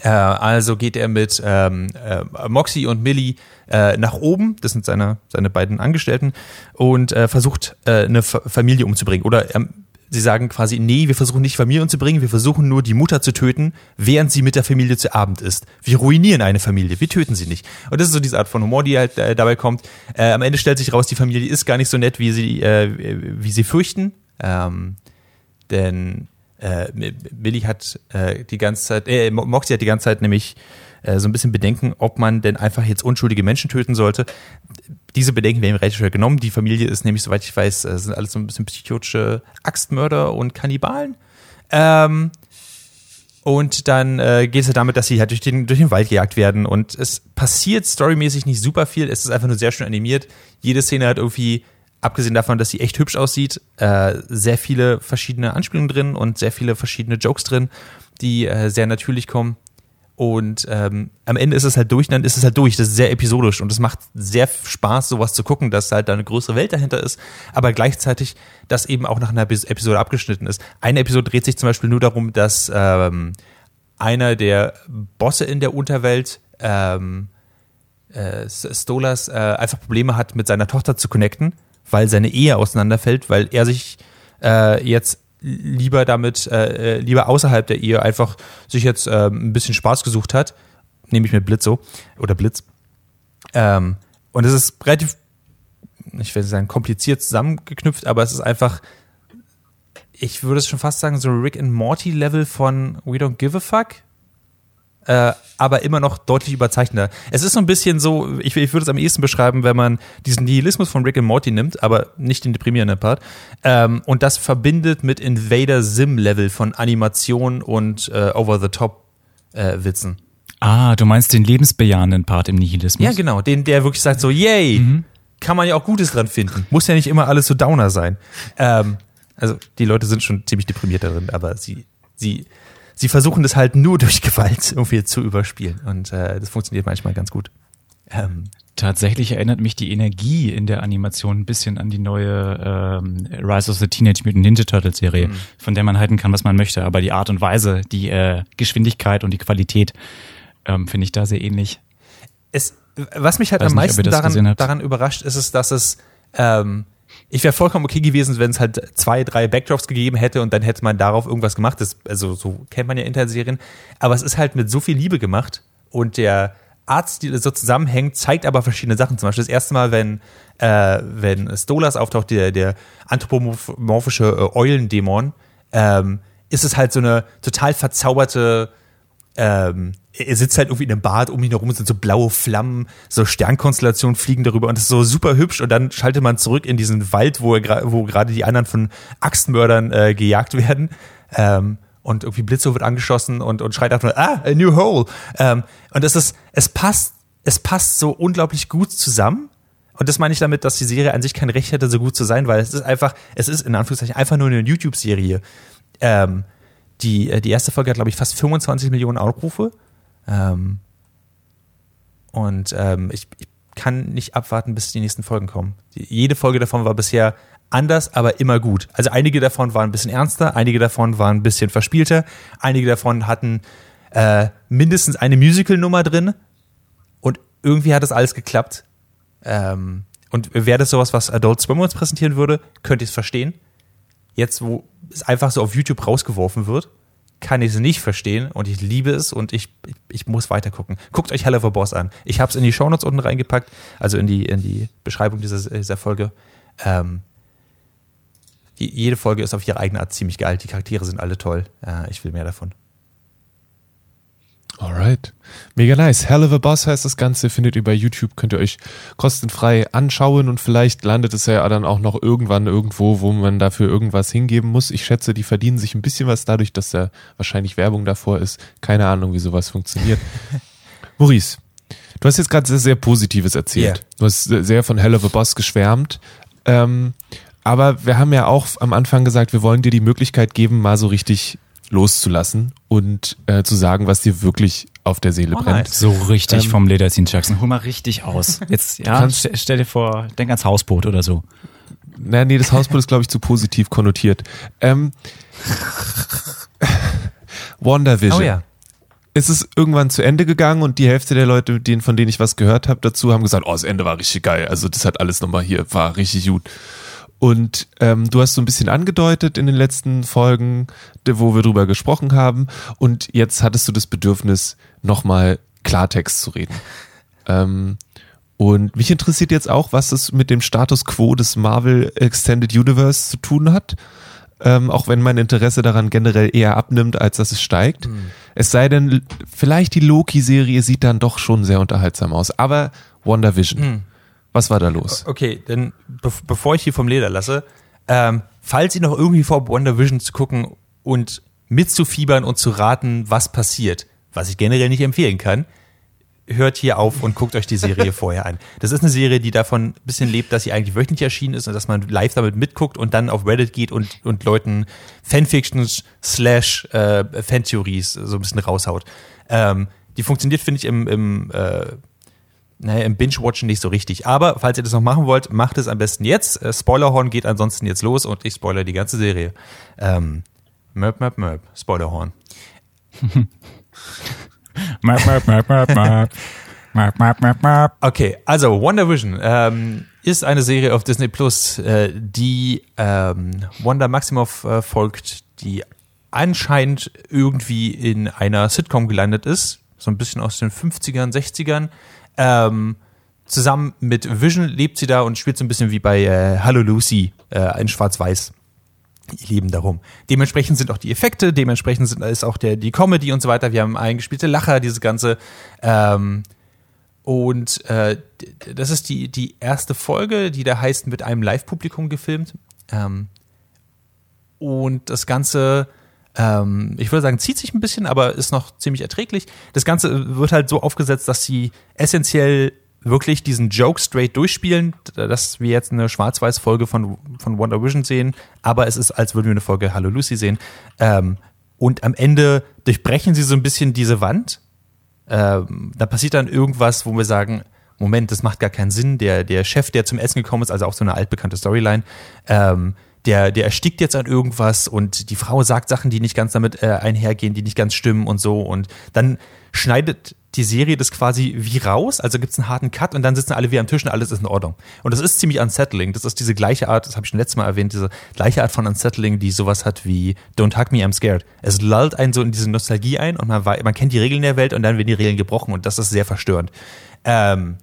Äh, also geht er mit ähm, äh, Moxie und Millie äh, nach oben, das sind seine, seine beiden Angestellten, und äh, versucht, äh, eine F Familie umzubringen. Oder ähm, sie sagen quasi, nee, wir versuchen nicht Familie umzubringen, wir versuchen nur die Mutter zu töten, während sie mit der Familie zu Abend ist. Wir ruinieren eine Familie, wir töten sie nicht. Und das ist so diese Art von Humor, die halt äh, dabei kommt. Äh, am Ende stellt sich raus, die Familie ist gar nicht so nett, wie sie, äh, wie sie fürchten. Ähm, denn äh, Millie hat äh, die ganze Zeit, äh, Moxie hat die ganze Zeit nämlich äh, so ein bisschen Bedenken, ob man denn einfach jetzt unschuldige Menschen töten sollte. Diese Bedenken werden relativ schnell genommen. Die Familie ist nämlich, soweit ich weiß, äh, sind alles so ein bisschen psychotische Axtmörder und Kannibalen. Ähm, und dann äh, geht es ja damit, dass sie halt durch den, durch den Wald gejagt werden. Und es passiert storymäßig nicht super viel. Es ist einfach nur sehr schön animiert. Jede Szene hat irgendwie abgesehen davon, dass sie echt hübsch aussieht, äh, sehr viele verschiedene Anspielungen drin und sehr viele verschiedene Jokes drin, die äh, sehr natürlich kommen. Und ähm, am Ende ist es halt durch, dann ist es halt durch. Das ist sehr episodisch und es macht sehr Spaß, sowas zu gucken, dass halt da eine größere Welt dahinter ist, aber gleichzeitig, dass eben auch nach einer Episode abgeschnitten ist. Eine Episode dreht sich zum Beispiel nur darum, dass ähm, einer der Bosse in der Unterwelt ähm, äh, Stolas äh, einfach Probleme hat, mit seiner Tochter zu connecten weil seine Ehe auseinanderfällt, weil er sich äh, jetzt lieber damit, äh, äh, lieber außerhalb der Ehe einfach sich jetzt äh, ein bisschen Spaß gesucht hat, nämlich mit Blitzo oder Blitz. Ähm, und es ist relativ, ich will sagen, kompliziert zusammengeknüpft, aber es ist einfach, ich würde es schon fast sagen, so Rick and Morty Level von We Don't Give a Fuck äh, aber immer noch deutlich überzeichnender. Es ist so ein bisschen so, ich, ich würde es am ehesten beschreiben, wenn man diesen Nihilismus von Rick and Morty nimmt, aber nicht den deprimierenden Part, ähm, und das verbindet mit Invader Sim Level von Animation und äh, Over-the-Top-Witzen. Äh, ah, du meinst den lebensbejahenden Part im Nihilismus? Ja, genau, den, der wirklich sagt so, yay, mhm. kann man ja auch Gutes dran finden. Muss ja nicht immer alles so Downer sein. Ähm, also die Leute sind schon ziemlich deprimiert darin, aber sie, sie sie versuchen das halt nur durch Gewalt irgendwie zu überspielen. Und äh, das funktioniert manchmal ganz gut. Ähm, Tatsächlich erinnert mich die Energie in der Animation ein bisschen an die neue ähm, Rise of the Teenage Mutant Ninja Turtles Serie, mhm. von der man halten kann, was man möchte. Aber die Art und Weise, die äh, Geschwindigkeit und die Qualität ähm, finde ich da sehr ähnlich. Es, Was mich halt Weiß am nicht, meisten daran, daran überrascht, ist es, dass es, ähm, ich wäre vollkommen okay gewesen, wenn es halt zwei, drei Backdrops gegeben hätte und dann hätte man darauf irgendwas gemacht. Das, also so kennt man ja Internetserien. Aber es ist halt mit so viel Liebe gemacht und der Arzt, die so zusammenhängt, zeigt aber verschiedene Sachen. Zum Beispiel das erste Mal, wenn, äh, wenn Stolas auftaucht, der, der anthropomorphische äh, Eulendämon, ähm, ist es halt so eine total verzauberte ähm, er sitzt halt irgendwie in einem Bad, um ihn herum sind so blaue Flammen, so Sternkonstellationen fliegen darüber und das ist so super hübsch und dann schaltet man zurück in diesen Wald, wo, er, wo gerade die anderen von Axtmördern äh, gejagt werden ähm, und irgendwie Blitzo wird angeschossen und, und schreit einfach ah, a new hole. Ähm, und es ist, es passt, es passt so unglaublich gut zusammen. Und das meine ich damit, dass die Serie an sich kein Recht hätte, so gut zu sein, weil es ist einfach, es ist in Anführungszeichen einfach nur eine YouTube-Serie. Ähm, die, äh, die erste Folge hat, glaube ich, fast 25 Millionen Aufrufe. Ähm, und ähm, ich, ich kann nicht abwarten, bis die nächsten Folgen kommen. Die, jede Folge davon war bisher anders, aber immer gut. Also einige davon waren ein bisschen ernster, einige davon waren ein bisschen verspielter, einige davon hatten äh, mindestens eine Musical-Nummer drin und irgendwie hat das alles geklappt. Ähm, und wäre das sowas, was Adult Swim uns präsentieren würde, könnte ich es verstehen. Jetzt, wo es einfach so auf YouTube rausgeworfen wird, kann ich es nicht verstehen und ich liebe es und ich, ich, ich muss weiter gucken. Guckt euch Hell of a Boss an. Ich habe es in die Shownotes unten reingepackt, also in die, in die Beschreibung dieser, dieser Folge. Ähm, jede Folge ist auf ihre eigene Art ziemlich geil. Die Charaktere sind alle toll. Äh, ich will mehr davon. Alright. Mega nice. Hell of a Boss heißt das Ganze, findet ihr bei YouTube, könnt ihr euch kostenfrei anschauen und vielleicht landet es ja dann auch noch irgendwann irgendwo, wo man dafür irgendwas hingeben muss. Ich schätze, die verdienen sich ein bisschen was dadurch, dass da wahrscheinlich Werbung davor ist. Keine Ahnung, wie sowas funktioniert. Maurice, du hast jetzt gerade sehr, sehr Positives erzählt. Ja. Du hast sehr von Hell of a Boss geschwärmt. Ähm, aber wir haben ja auch am Anfang gesagt, wir wollen dir die Möglichkeit geben, mal so richtig loszulassen und äh, zu sagen, was dir wirklich auf der Seele Oh, brennt. nice. So richtig Ähm, vom Leder ziehen, Jackson. Hol mal richtig aus. Jetzt, ja, kannst- stell, stell dir vor, denk ans Hausboot oder so. Na, nee, das Hausboot ist, glaube ich, zu positiv konnotiert. Ähm, WandaVision. Oh ja. Es ist irgendwann zu Ende gegangen und die Hälfte der Leute, denen, von denen ich was gehört habe, dazu haben gesagt, oh, das Ende war richtig geil. Also das hat alles nochmal hier, war richtig gut. Und ähm, du hast so ein bisschen angedeutet in den letzten Folgen, wo wir drüber gesprochen haben. Und jetzt hattest du das Bedürfnis, nochmal Klartext zu reden. Ähm, und mich interessiert jetzt auch, was es mit dem Status quo des Marvel Extended Universe zu tun hat. Ähm, auch wenn mein Interesse daran generell eher abnimmt, als dass es steigt. Es sei denn, vielleicht die Loki-Serie sieht dann doch schon sehr unterhaltsam aus. Aber WandaVision, was war da los? Okay, dann be bevor ich hier vom Leder lasse, ähm, falls ihr noch irgendwie vor Wonder Vision zu gucken und mitzufiebern und zu raten, was passiert, was ich generell nicht empfehlen kann, hört hier auf und guckt euch die Serie vorher an. Das ist eine Serie, die davon ein bisschen lebt, dass sie eigentlich wöchentlich erschienen ist und dass man live damit mitguckt und dann auf Reddit geht und, und Leuten Fanfictions slash äh, Fantheories so ein bisschen raushaut. Ähm, die funktioniert, finde ich, im, im äh, naja, im Binge-Watchen nicht so richtig. Aber falls ihr das noch machen wollt, macht es am besten jetzt. Äh, Spoilerhorn geht ansonsten jetzt los und ich spoiler die ganze Serie. Ähm, Möp, möp, möp. Spoilerhorn. Map, map, map, map, map. Map, map, map, map. Okay, also Wonder Vision ähm, ist eine Serie auf Disney Plus, äh, die ähm, Wanda Maximoff äh, folgt, die anscheinend irgendwie in einer Sitcom gelandet ist, so ein bisschen aus den 50ern, 60ern. Ähm, zusammen mit Vision lebt sie da und spielt so ein bisschen wie bei äh, Hallo Lucy äh, in Schwarz-Weiß. ihr Leben darum. Dementsprechend sind auch die Effekte, dementsprechend sind, ist auch der, die Comedy und so weiter. Wir haben eingespielte Lacher, dieses Ganze. Ähm, und äh, das ist die, die erste Folge, die da heißt, mit einem Live-Publikum gefilmt. Ähm, und das Ganze, ähm, ich würde sagen, zieht sich ein bisschen, aber ist noch ziemlich erträglich. Das Ganze wird halt so aufgesetzt, dass sie essentiell wirklich diesen Joke straight durchspielen, dass wir jetzt eine Schwarz-Weiß-Folge von, von Wonder Vision sehen, aber es ist, als würden wir eine Folge Hallo Lucy sehen. Ähm, und am Ende durchbrechen sie so ein bisschen diese Wand. Ähm, da passiert dann irgendwas, wo wir sagen, Moment, das macht gar keinen Sinn. Der, der Chef, der zum Essen gekommen ist, also auch so eine altbekannte Storyline, ähm, der, der erstickt jetzt an irgendwas und die Frau sagt Sachen, die nicht ganz damit äh, einhergehen, die nicht ganz stimmen und so. Und dann schneidet die Serie das quasi wie raus, also gibt es einen harten Cut und dann sitzen alle wie am Tisch und alles ist in Ordnung. Und das ist ziemlich unsettling. Das ist diese gleiche Art, das habe ich schon letztes Mal erwähnt, diese gleiche Art von unsettling, die sowas hat wie Don't Hug Me, I'm Scared. Es lullt einen so in diese Nostalgie ein und man, man kennt die Regeln der Welt und dann werden die Regeln gebrochen und das ist sehr verstörend. Ähm,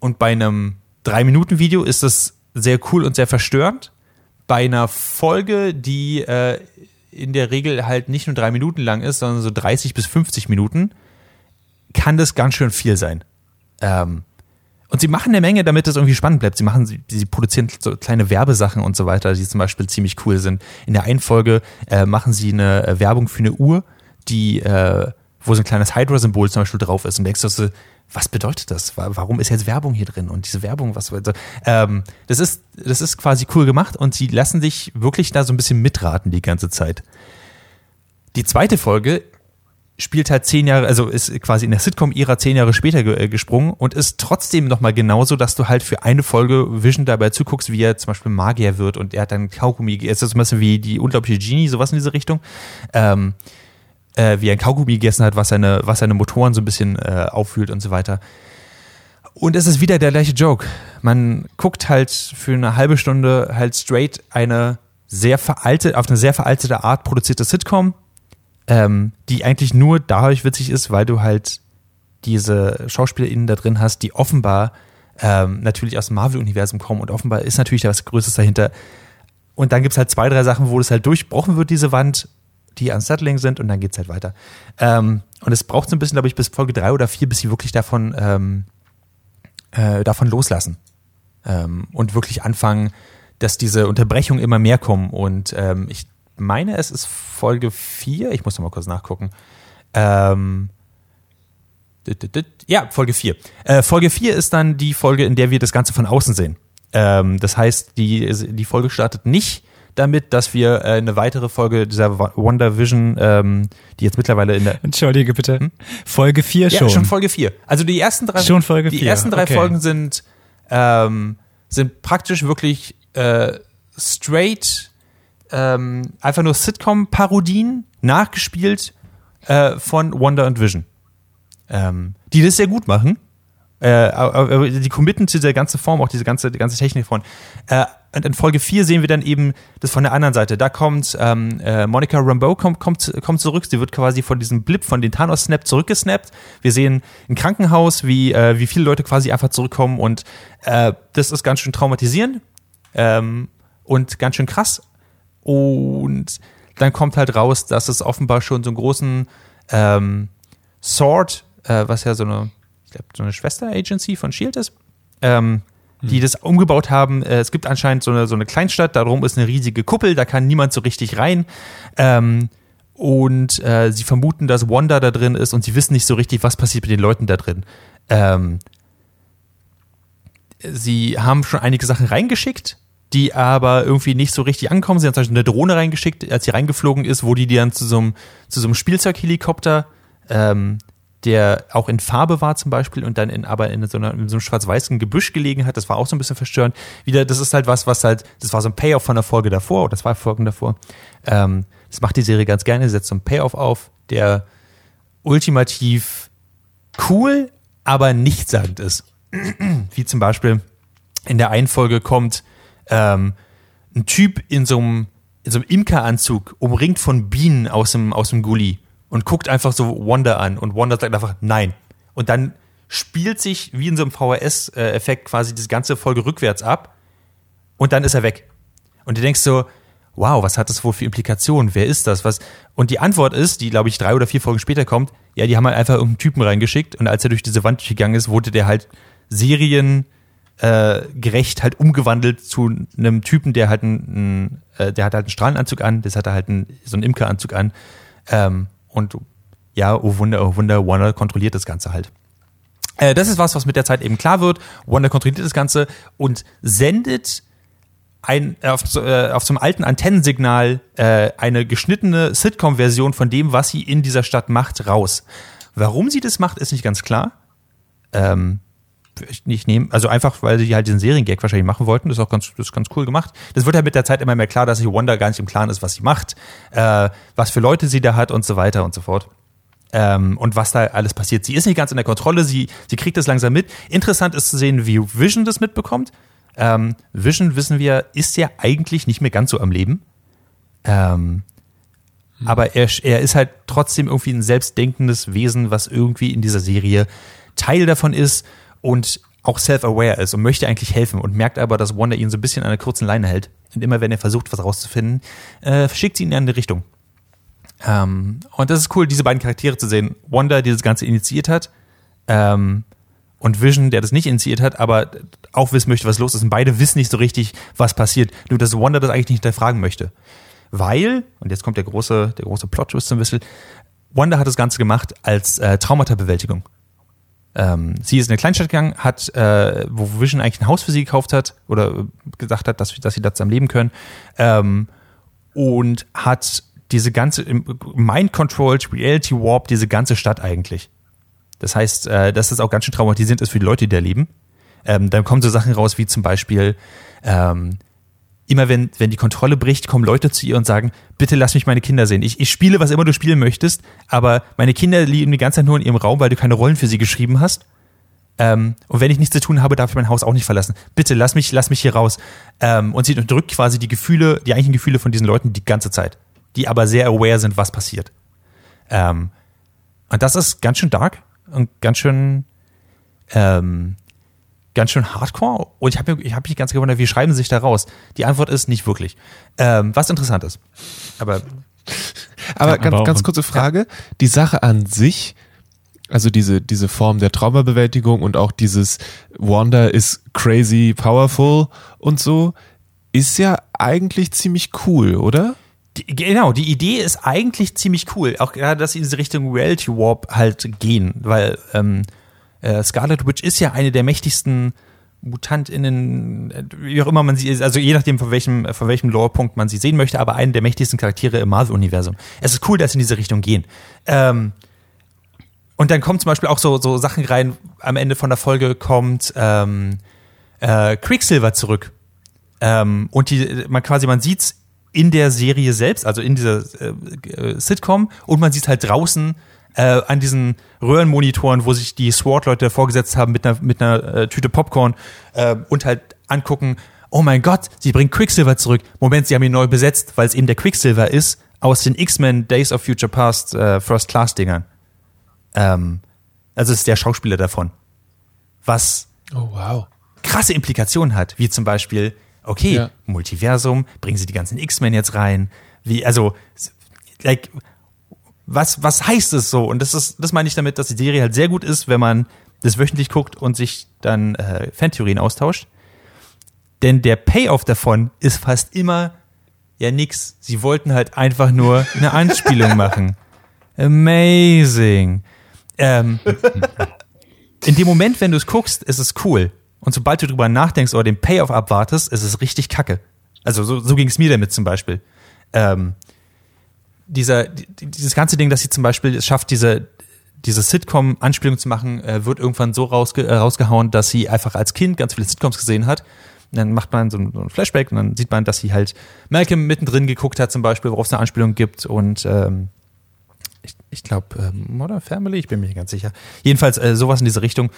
und bei einem Drei-Minuten-Video ist das sehr cool und sehr verstörend. Bei einer Folge, die äh, in der Regel halt nicht nur drei Minuten lang ist, sondern so 30 bis 50 Minuten, kann das ganz schön viel sein. Ähm, und sie machen eine Menge, damit das irgendwie spannend bleibt. Sie machen, sie, sie produzieren so kleine Werbesachen und so weiter, die zum Beispiel ziemlich cool sind. In der einen Folge äh, machen sie eine äh, Werbung für eine Uhr, die, äh, wo so ein kleines Hydra-Symbol zum Beispiel drauf ist. Und denkst du was bedeutet das? Warum ist jetzt Werbung hier drin? Und diese Werbung, was ähm, das ist, das ist quasi cool gemacht und sie lassen dich wirklich da so ein bisschen mitraten die ganze Zeit. Die zweite Folge spielt halt zehn Jahre, also ist quasi in der Sitcom-Ära zehn Jahre später ge äh, gesprungen und ist trotzdem nochmal genauso, dass du halt für eine Folge Vision dabei zuguckst, wie er zum Beispiel Magier wird und er hat dann Kaugummi, ist das zum Beispiel wie die unglaubliche Genie, sowas in diese Richtung. Ähm, äh, wie ein Kaugummi gegessen hat, was seine, was seine Motoren so ein bisschen äh, auffühlt und so weiter. Und es ist wieder der gleiche Joke. Man guckt halt für eine halbe Stunde halt straight eine sehr veraltete, auf eine sehr veraltete Art produzierte Sitcom, ähm, die eigentlich nur dadurch witzig ist, weil du halt diese SchauspielerInnen da drin hast, die offenbar ähm, natürlich aus dem Marvel-Universum kommen und offenbar ist natürlich da was Größeres dahinter. Und dann gibt's halt zwei, drei Sachen, wo das halt durchbrochen wird, diese Wand, die unsettling sind und dann geht's halt weiter. Ähm, und es braucht so ein bisschen, glaube ich, bis Folge drei oder vier, bis sie wirklich davon, ähm, äh, davon loslassen. Ähm, und wirklich anfangen, dass diese Unterbrechungen immer mehr kommen. Und ähm, ich meine, es ist Folge vier. Ich muss noch mal kurz nachgucken. Ähm, ja, Folge 4. Äh, Folge 4 ist dann die Folge, in der wir das Ganze von außen sehen. Ähm, das heißt, die, die Folge startet nicht damit, dass wir äh, eine weitere Folge dieser Wonder Vision, ähm, die jetzt mittlerweile in der Entschuldige bitte. Hm? Folge 4 schon. Ja, schon Folge 4. Also die ersten drei schon Folge die 4. ersten drei okay. Folgen sind ähm, sind praktisch wirklich äh, straight ähm, einfach nur Sitcom-Parodien nachgespielt äh, von Wonder und Vision. Ähm, die das sehr gut machen. Äh, die committen zu dieser ganzen Form, auch diese ganze, die ganze Technik von. Äh, und in Folge 4 sehen wir dann eben das von der anderen Seite. Da kommt ähm, äh, Monica Rambeau kommt, kommt, kommt zurück. Sie wird quasi von diesem Blip, von den Thanos-Snap zurückgesnappt. Wir sehen ein Krankenhaus, wie, äh, wie viele Leute quasi einfach zurückkommen und äh, das ist ganz schön traumatisierend ähm, und ganz schön krass. Und dann kommt halt raus, dass es offenbar schon so einen großen ähm, Sword, äh, was ja so eine, ich glaube, so eine Schwester-Agency von Shield ist, ähm, die das umgebaut haben. Äh, es gibt anscheinend so eine, so eine Kleinstadt, darum ist eine riesige Kuppel, da kann niemand so richtig rein. Ähm, und äh, sie vermuten, dass Wanda da drin ist und sie wissen nicht so richtig, was passiert mit den Leuten da drin. Ähm, sie haben schon einige Sachen reingeschickt, die aber irgendwie nicht so richtig ankommen. Sie haben zum Beispiel eine Drohne reingeschickt, als sie reingeflogen ist, wo die dann zu so einem, zu so einem Spielzeughelikopter ähm, der auch in Farbe war zum Beispiel und dann in, aber in so, einer, in so einem schwarz-weißen Gebüsch gelegen hat. Das war auch so ein bisschen verstörend. Wieder, das ist halt was, was halt, das war so ein Payoff von der Folge davor oder zwei Folgen davor. Ähm, das macht die Serie ganz gerne, setzt so einen Payoff auf, der ultimativ cool, aber nichtssagend ist. Wie zum Beispiel in der einen Folge kommt ähm, ein Typ in so einem, in so einem Imkeranzug, umringt von Bienen aus dem, aus dem Gully und guckt einfach so Wanda an und Wanda sagt einfach nein. Und dann spielt sich wie in so einem VHS-Effekt quasi diese ganze Folge rückwärts ab und dann ist er weg. Und du denkst so, wow, was hat das wohl für Implikationen? Wer ist das? Was? Und die Antwort ist, die glaube ich drei oder vier Folgen später kommt, ja, die haben halt einfach irgendeinen Typen reingeschickt und als er durch diese Wand durchgegangen ist, wurde der halt Serien äh, gerecht halt umgewandelt zu einem Typen, der halt einen, äh, der hat halt einen Strahlenanzug an, das hat er halt einen, so einen Imkeranzug an. Ähm, und ja, oh Wunder, oh Wunder, Warner kontrolliert das Ganze halt. Äh, das ist was, was mit der Zeit eben klar wird. Warner kontrolliert das Ganze und sendet ein, auf, so, äh, auf so einem alten Antennensignal äh, eine geschnittene Sitcom-Version von dem, was sie in dieser Stadt macht, raus. Warum sie das macht, ist nicht ganz klar. Ähm, nicht nehmen. Also einfach, weil sie halt diesen Seriengag wahrscheinlich machen wollten. Das ist auch ganz, das ist ganz cool gemacht. Das wird halt mit der Zeit immer mehr klar, dass sich Wanda gar nicht im Klaren ist, was sie macht, äh, was für Leute sie da hat und so weiter und so fort. Ähm, und was da alles passiert. Sie ist nicht ganz in der Kontrolle, sie, sie kriegt das langsam mit. Interessant ist zu sehen, wie Vision das mitbekommt. Ähm, Vision, wissen wir, ist ja eigentlich nicht mehr ganz so am Leben. Ähm, aber er, er ist halt trotzdem irgendwie ein selbstdenkendes Wesen, was irgendwie in dieser Serie Teil davon ist und auch self-aware ist und möchte eigentlich helfen und merkt aber, dass Wanda ihn so ein bisschen an einer kurzen Leine hält. Und immer wenn er versucht, was rauszufinden, äh, schickt sie ihn in eine Richtung. Ähm, und das ist cool, diese beiden Charaktere zu sehen. Wanda, die das Ganze initiiert hat, ähm, und Vision, der das nicht initiiert hat, aber auch wissen möchte, was los ist. Und beide wissen nicht so richtig, was passiert. Nur, dass Wanda das eigentlich nicht hinterfragen möchte. Weil, und jetzt kommt der große, der große Plot-Twist ein bisschen, Wanda hat das Ganze gemacht als äh, Traumata-Bewältigung. Ähm, sie ist in eine Kleinstadt gegangen, hat, äh, wo Vision eigentlich ein Haus für sie gekauft hat oder gesagt hat, dass, dass sie da zusammen leben können. Ähm, und hat diese ganze Mind-Controlled, Reality Warp, diese ganze Stadt eigentlich. Das heißt, äh, dass das auch ganz schön traumatisierend ist für die Leute, die da leben. Ähm, dann kommen so Sachen raus wie zum Beispiel, ähm, immer wenn, wenn die Kontrolle bricht, kommen Leute zu ihr und sagen, bitte lass mich meine Kinder sehen. Ich, ich spiele, was immer du spielen möchtest, aber meine Kinder liegen die ganze Zeit nur in ihrem Raum, weil du keine Rollen für sie geschrieben hast. Ähm, und wenn ich nichts zu tun habe, darf ich mein Haus auch nicht verlassen. Bitte lass mich, lass mich hier raus. Ähm, und sie unterdrückt quasi die Gefühle, die eigentlichen Gefühle von diesen Leuten die ganze Zeit, die aber sehr aware sind, was passiert. Ähm, und das ist ganz schön dark und ganz schön, ähm, ganz schön hardcore. Und ich habe ich hab mich ganz gewundert, wie schreiben sie sich da raus? Die Antwort ist nicht wirklich. Ähm, was interessant ist. Aber, Aber Ja, ganz, ganz kurze Frage. Die Sache an sich, also diese, diese Form der Traumabewältigung und auch dieses Wanda is crazy powerful und so, ist ja eigentlich ziemlich cool, oder? die, genau, die Idee ist eigentlich ziemlich cool. Auch gerade, dass sie in diese Richtung Reality Warp halt gehen, weil ähm, äh, Scarlet Witch ist ja eine der mächtigsten MutantInnen, äh, wie auch immer man sie, also je nachdem, von welchem, von welchem Lore-Punkt man sie sehen möchte, aber eine der mächtigsten Charaktere im Marvel-Universum. Es ist cool, dass sie in diese Richtung gehen. Ähm, und dann kommen zum Beispiel auch so, so Sachen rein, am Ende von der Folge kommt ähm, äh, Quicksilver zurück. Ähm, und die, man quasi, man sieht's in der Serie selbst, also in dieser äh, äh, Sitcom, und man sieht halt draußen äh, an diesen Röhrenmonitoren, wo sich die SWAT-Leute vorgesetzt haben mit einer, mit einer äh, Tüte Popcorn äh, und halt angucken, oh mein Gott, sie bringen Quicksilver zurück. Moment, sie haben ihn neu besetzt, weil es eben der Quicksilver ist aus den X-Men Days of Future Past äh, First Class Dingern. Ähm, also ist der Schauspieler davon. Was Oh, wow. krasse Implikationen hat, wie zum Beispiel, okay, Ja. Multiversum, bringen sie die ganzen X-Men jetzt rein, wie, also, like, was, was heißt es so? Und das ist, das meine ich damit, dass die Serie halt sehr gut ist, wenn man das wöchentlich guckt und sich dann äh, Fantheorien austauscht. Denn der Payoff davon ist fast immer ja nix. Sie wollten halt einfach nur eine Anspielung machen. Amazing. Ähm, in dem Moment, wenn du es guckst, ist es cool. Und sobald du drüber nachdenkst oder den Payoff abwartest, ist es richtig kacke. Also so, so ging es mir damit zum Beispiel. Ähm, dieser, die- dieses ganze Ding, dass sie zum Beispiel es schafft, diese, diese Sitcom-Anspielung zu machen, äh, wird irgendwann so rausge äh, rausgehauen, dass sie einfach als Kind ganz viele Sitcoms gesehen hat. Und dann macht man so ein, so ein Flashback und dann sieht man, dass sie halt Malcolm mittendrin geguckt hat, zum Beispiel, worauf es eine Anspielung gibt. Und ähm, ich, ich glaube, ähm, Modern Family, ich bin mir nicht ganz sicher. Jedenfalls äh, sowas in diese Richtung.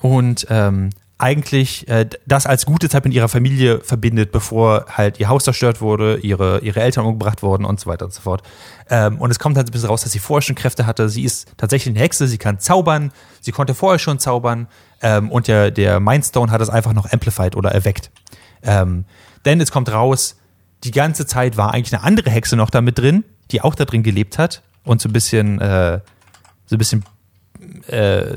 Und ähm, eigentlich äh, das als gute Zeit mit ihrer Familie verbindet, bevor halt ihr Haus zerstört wurde, ihre, ihre Eltern umgebracht wurden und so weiter und so fort. Ähm, und es kommt halt ein bisschen raus, dass sie vorher schon Kräfte hatte. Sie ist tatsächlich eine Hexe, sie kann zaubern, sie konnte vorher schon zaubern ähm, und der, der Mindstone hat es einfach noch amplified oder erweckt. Ähm, denn es kommt raus, die ganze Zeit war eigentlich eine andere Hexe noch da mit drin, die auch da drin gelebt hat und so ein bisschen, äh, so ein bisschen äh,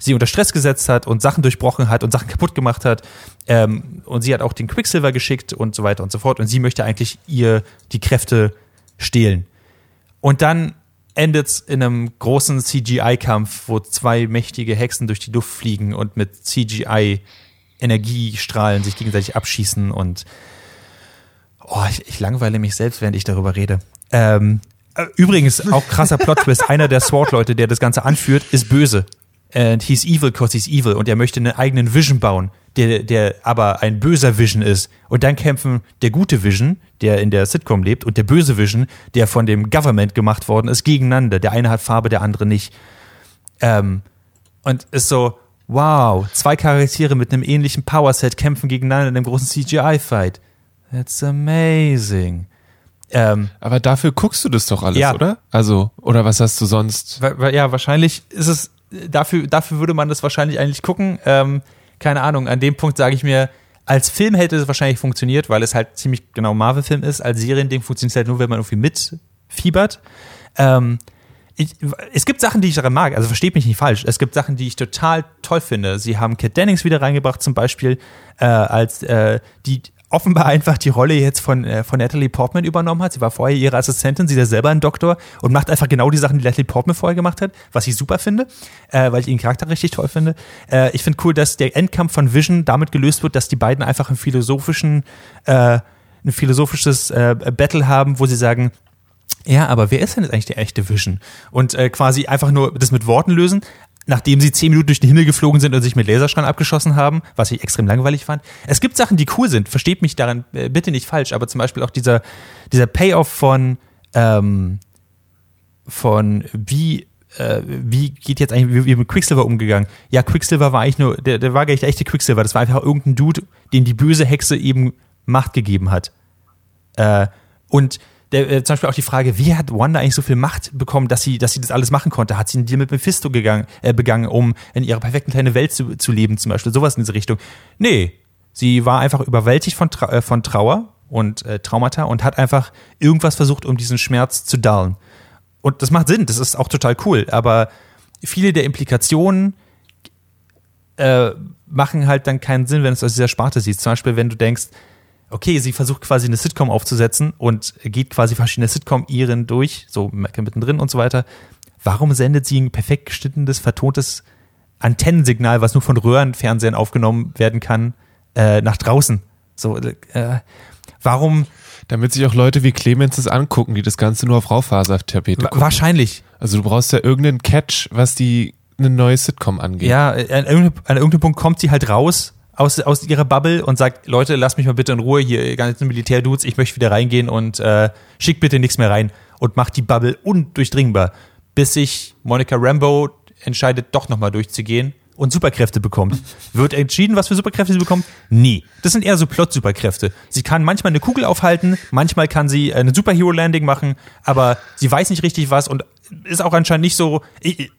sie unter Stress gesetzt hat und Sachen durchbrochen hat und Sachen kaputt gemacht hat. Ähm, und sie hat auch den Quicksilver geschickt und so weiter und so fort. Und sie möchte eigentlich ihr die Kräfte stehlen. Und dann endet es in einem großen CGI-Kampf, wo zwei mächtige Hexen durch die Luft fliegen und mit CGI-Energiestrahlen sich gegenseitig abschießen und oh, ich, ich langweile mich selbst, während ich darüber rede. Ähm, äh, übrigens, auch krasser Plot-Twist, einer der SWAT-Leute, der das Ganze anführt, ist böse. And he's evil cause he's evil und er möchte einen eigenen Vision bauen, der, der aber ein böser Vision ist. Und dann kämpfen der gute Vision, der in der Sitcom lebt, und der böse Vision, der von dem Government gemacht worden ist, gegeneinander. Der eine hat Farbe, der andere nicht. Ähm, und ist so, wow, zwei Charaktere mit einem ähnlichen Powerset kämpfen gegeneinander in einem großen CGI-Fight. That's amazing. Ähm, Aber dafür guckst du das doch alles, Ja. oder? Also, oder was hast du sonst? Ja, wahrscheinlich ist es, dafür, dafür würde man das wahrscheinlich eigentlich gucken. Ähm, keine Ahnung, an dem Punkt sage ich mir, als Film hätte es wahrscheinlich funktioniert, weil es halt ziemlich genau Marvel-Film ist. Als Seriending funktioniert es halt nur, wenn man irgendwie mitfiebert. Ähm, ich, es gibt Sachen, die ich daran mag, also versteht mich nicht falsch. Es gibt Sachen, die ich total toll finde. Sie haben Kat Dennings wieder reingebracht, zum Beispiel, äh, als äh, die offenbar einfach die Rolle jetzt von, äh, von Natalie Portman übernommen hat. Sie war vorher ihre Assistentin, sie ist ja selber ein Doktor und macht einfach genau die Sachen, die Natalie Portman vorher gemacht hat, was ich super finde, äh, weil ich ihren Charakter richtig toll finde. Äh, ich finde cool, dass der Endkampf von Vision damit gelöst wird, dass die beiden einfach einen philosophischen, äh, ein philosophisches äh, Battle haben, wo sie sagen, ja, aber wer ist denn jetzt eigentlich der echte Vision? Und äh, quasi einfach nur das mit Worten lösen, nachdem sie zehn Minuten durch den Himmel geflogen sind und sich mit Laserstrahlen abgeschossen haben, was ich extrem langweilig fand. Es gibt Sachen, die cool sind, versteht mich daran äh, bitte nicht falsch, aber zum Beispiel auch dieser, dieser Payoff von, ähm, von wie äh, wie geht jetzt eigentlich, wie, wie mit Quicksilver umgegangen? Ja, Quicksilver war eigentlich nur, der, der war gar nicht der echte Quicksilver, das war einfach irgendein Dude, dem die böse Hexe eben Macht gegeben hat. Äh, und der, äh, zum Beispiel auch die Frage, wie hat Wanda eigentlich so viel Macht bekommen, dass sie, dass sie das alles machen konnte? Hat sie einen Deal mit Mephisto gegangen, äh, begangen, um in ihrer perfekten kleinen Welt zu, zu leben, zum Beispiel? Sowas in diese Richtung. Nee, sie war einfach überwältigt von, Tra äh, von Trauer und äh, Traumata und hat einfach irgendwas versucht, um diesen Schmerz zu dullen. Und das macht Sinn, das ist auch total cool, aber viele der Implikationen äh, machen halt dann keinen Sinn, wenn du es aus dieser Sparte siehst. Zum Beispiel, wenn du denkst, okay, sie versucht quasi eine Sitcom aufzusetzen und geht quasi verschiedene Sitcom-Iren durch, so mittendrin und so weiter. Warum sendet sie ein perfekt geschnittenes, vertontes Antennensignal, was nur von Röhrenfernsehern aufgenommen werden kann, äh, nach draußen? So, äh, warum? Damit sich auch Leute wie Clemens das angucken, die das Ganze nur auf Raufasertapete gucken. wahrscheinlich. Also du brauchst ja irgendeinen Catch, was die eine neue Sitcom angeht. Ja, an irgendeinem, an irgendeinem Punkt kommt sie halt raus aus, aus ihrer Bubble und sagt, Leute, lasst mich mal bitte in Ruhe hier, ganzen Militärdudes, ich möchte wieder reingehen und äh, schickt bitte nichts mehr rein und macht die Bubble undurchdringbar, bis sich Monica Rambo entscheidet, doch nochmal durchzugehen und Superkräfte bekommt. Wird entschieden, was für Superkräfte sie bekommt? Nie. Das sind eher so Plot-Superkräfte. Sie kann manchmal eine Kugel aufhalten, manchmal kann sie eine Superhero-Landing machen, aber sie weiß nicht richtig was und ist auch anscheinend nicht so.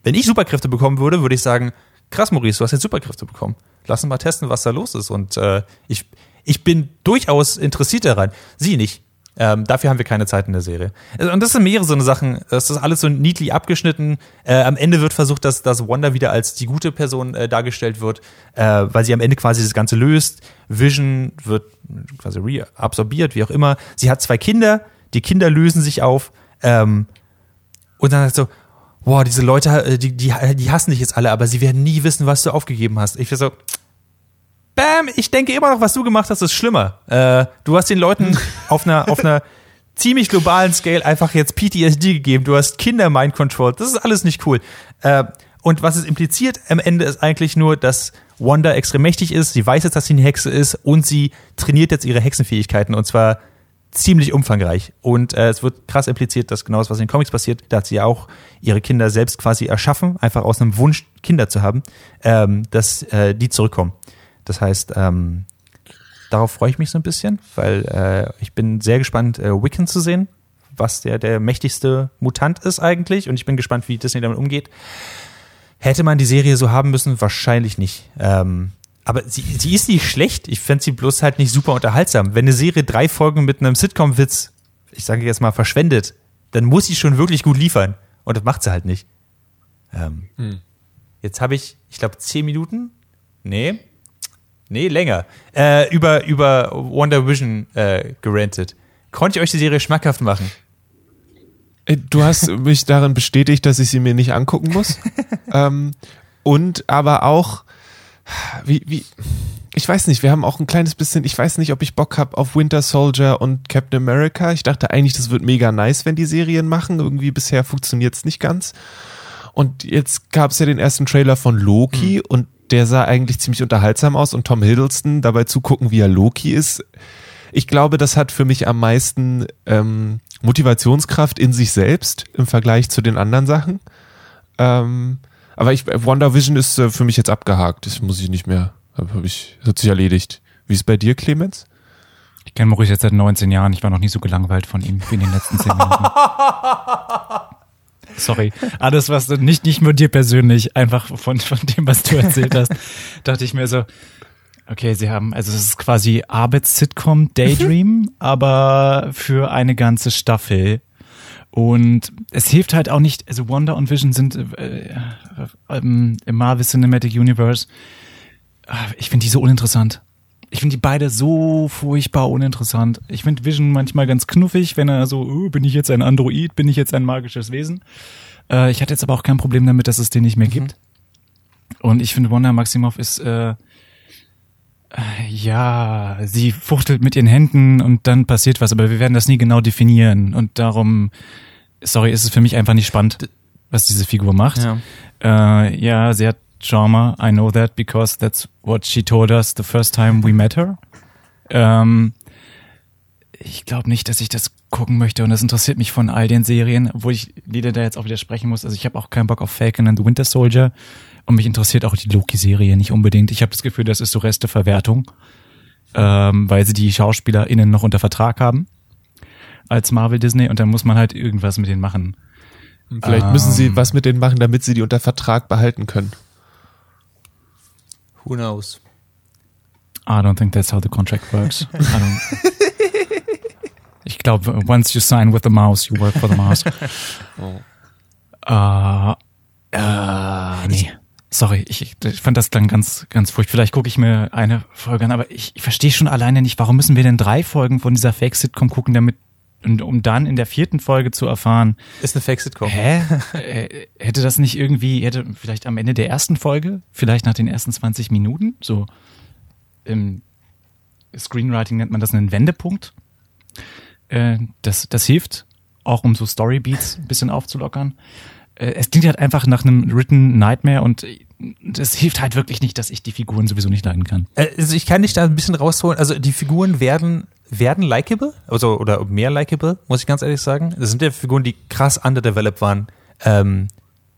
Wenn ich Superkräfte bekommen würde, würde ich sagen, krass, Maurice, du hast jetzt Superkräfte bekommen. Lass uns mal testen, was da los ist. Und äh, ich, ich bin durchaus interessiert daran. Sie nicht. Ähm, dafür haben wir keine Zeit in der Serie. Und das sind mehrere so eine Sachen. Das ist alles so neatly abgeschnitten. Äh, am Ende wird versucht, dass, dass Wanda wieder als die gute Person äh, dargestellt wird, äh, weil sie am Ende quasi das Ganze löst. Vision wird quasi reabsorbiert, wie auch immer. Sie hat zwei Kinder. Die Kinder lösen sich auf. Ähm, und dann sagt so, boah, diese Leute, äh, die, die, die hassen dich jetzt alle, aber sie werden nie wissen, was du aufgegeben hast. Ich bin so, bam, ich denke immer noch, was du gemacht hast, ist schlimmer. Äh, du hast den Leuten auf einer, auf einer ziemlich globalen Scale einfach jetzt PTSD gegeben. Du hast Kinder mind controlled. Das ist alles nicht cool. Äh, und was es impliziert am Ende ist eigentlich nur, dass Wanda extrem mächtig ist. Sie weiß jetzt, dass sie eine Hexe ist und sie trainiert jetzt ihre Hexenfähigkeiten und zwar ziemlich umfangreich. Und äh, es wird krass impliziert, dass genau das, was in den Comics passiert, da hat sie ja auch ihre Kinder selbst quasi erschaffen, einfach aus einem Wunsch, Kinder zu haben, ähm, dass äh, die zurückkommen. Das heißt, ähm, darauf freue ich mich so ein bisschen, weil äh, ich bin sehr gespannt, äh, Wiccan zu sehen, was der, der mächtigste Mutant ist eigentlich. Und ich bin gespannt, wie Disney damit umgeht. Hätte man die Serie so haben müssen? Wahrscheinlich nicht. Ähm, aber sie, sie ist nicht schlecht. Ich fände sie bloß halt nicht super unterhaltsam. Wenn eine Serie drei Folgen mit einem Sitcom-Witz, ich sage jetzt mal, verschwendet, dann muss sie schon wirklich gut liefern. Und das macht sie halt nicht. Ähm, Jetzt habe ich, ich glaube, zehn Minuten. Nee. Nee, länger. Äh, über, über Wonder Vision äh, gerantet. Konnte ich euch die Serie schmackhaft machen? Äh, Du hast mich darin bestätigt, dass ich sie mir nicht angucken muss. ähm, und aber auch, wie, wie, ich weiß nicht, wir haben auch ein kleines bisschen, ich weiß nicht, ob ich Bock habe auf Winter Soldier und Captain America. Ich dachte eigentlich, das wird mega nice, wenn die Serien machen. Irgendwie bisher funktioniert es nicht ganz. Und jetzt gab es ja den ersten Trailer von Loki Hm. und der sah eigentlich ziemlich unterhaltsam aus und Tom Hiddleston dabei zugucken, wie er Loki ist. Ich glaube, das hat für mich am meisten ähm, Motivationskraft in sich selbst im Vergleich zu den anderen Sachen. Ähm, aber ich, WandaVision ist äh, für mich jetzt abgehakt. Das muss ich nicht mehr. Hab, ich, hat sich erledigt. Wie ist es bei dir, Clemens? Ich kenne Maurice jetzt seit 19 Jahren. Ich war noch nie so gelangweilt von ihm wie in den letzten 10 Minuten. Sorry. Alles, was du- nicht, nicht nur dir persönlich, einfach von, von dem, was du erzählt hast, dachte ich mir so, okay, sie haben, also es ist quasi Arbeits-Sitcom Daydream, aber für eine ganze Staffel. Und es hilft halt auch nicht, also Wanda und Vision sind äh, ähm, im Marvel Cinematic Universe, ah, ich finde die so uninteressant. Ich finde die beide so furchtbar uninteressant. Ich finde Vision manchmal ganz knuffig, wenn er so, oh, bin ich jetzt ein Android, bin ich jetzt ein magisches Wesen. Äh, ich hatte jetzt aber auch kein Problem damit, dass es den nicht mehr gibt. Und ich finde, Wanda Maximoff ist, äh, äh, ja, sie fuchtelt mit ihren Händen und dann passiert was, aber wir werden das nie genau definieren. Und darum, sorry, ist es für mich einfach nicht spannend, was diese Figur macht. Ja. Äh, ja, sie hat Trauma. I know that because that's what she told us the first time we met her. Ähm, ich glaube nicht, dass ich das gucken möchte und das interessiert mich von all den Serien, wo ich Lieder da jetzt auch widersprechen muss. Also ich habe auch keinen Bock auf Falcon and the Winter Soldier und mich interessiert auch die Loki-Serie nicht unbedingt. Ich habe das Gefühl, das ist so Resteverwertung, ähm, weil sie die SchauspielerInnen noch unter Vertrag haben als Marvel Disney und dann muss man halt irgendwas mit denen machen. Vielleicht müssen sie Ähm. was mit denen machen, damit sie die unter Vertrag behalten können. Who knows? I don't think that's how the contract works. I don't. Ich glaube, once you sign with the mouse, you work for the mouse. Äh, äh, nee. Sorry, ich, ich fand das dann ganz, ganz furchtbar. Vielleicht gucke ich mir eine Folge an, aber ich, ich verstehe schon alleine nicht, warum müssen wir denn drei Folgen von dieser Fake-Sitcom gucken, damit, und, um dann in der vierten Folge zu erfahren, Ist eine Fake-Sitcom. Hä? Äh, hätte das nicht irgendwie, hätte vielleicht am Ende der ersten Folge, vielleicht nach den ersten 20 Minuten, so im Screenwriting nennt man das einen Wendepunkt. Äh, das, das hilft, auch um so Storybeats ein bisschen aufzulockern. Äh, es klingt halt einfach nach einem Written Nightmare und das hilft halt wirklich nicht, dass ich die Figuren sowieso nicht leiden kann. Äh, Also ich kann dich da ein bisschen rausholen. Also die Figuren werden werden likable, also oder mehr likable, muss ich ganz ehrlich sagen. Das sind ja Figuren, die krass underdeveloped waren ähm,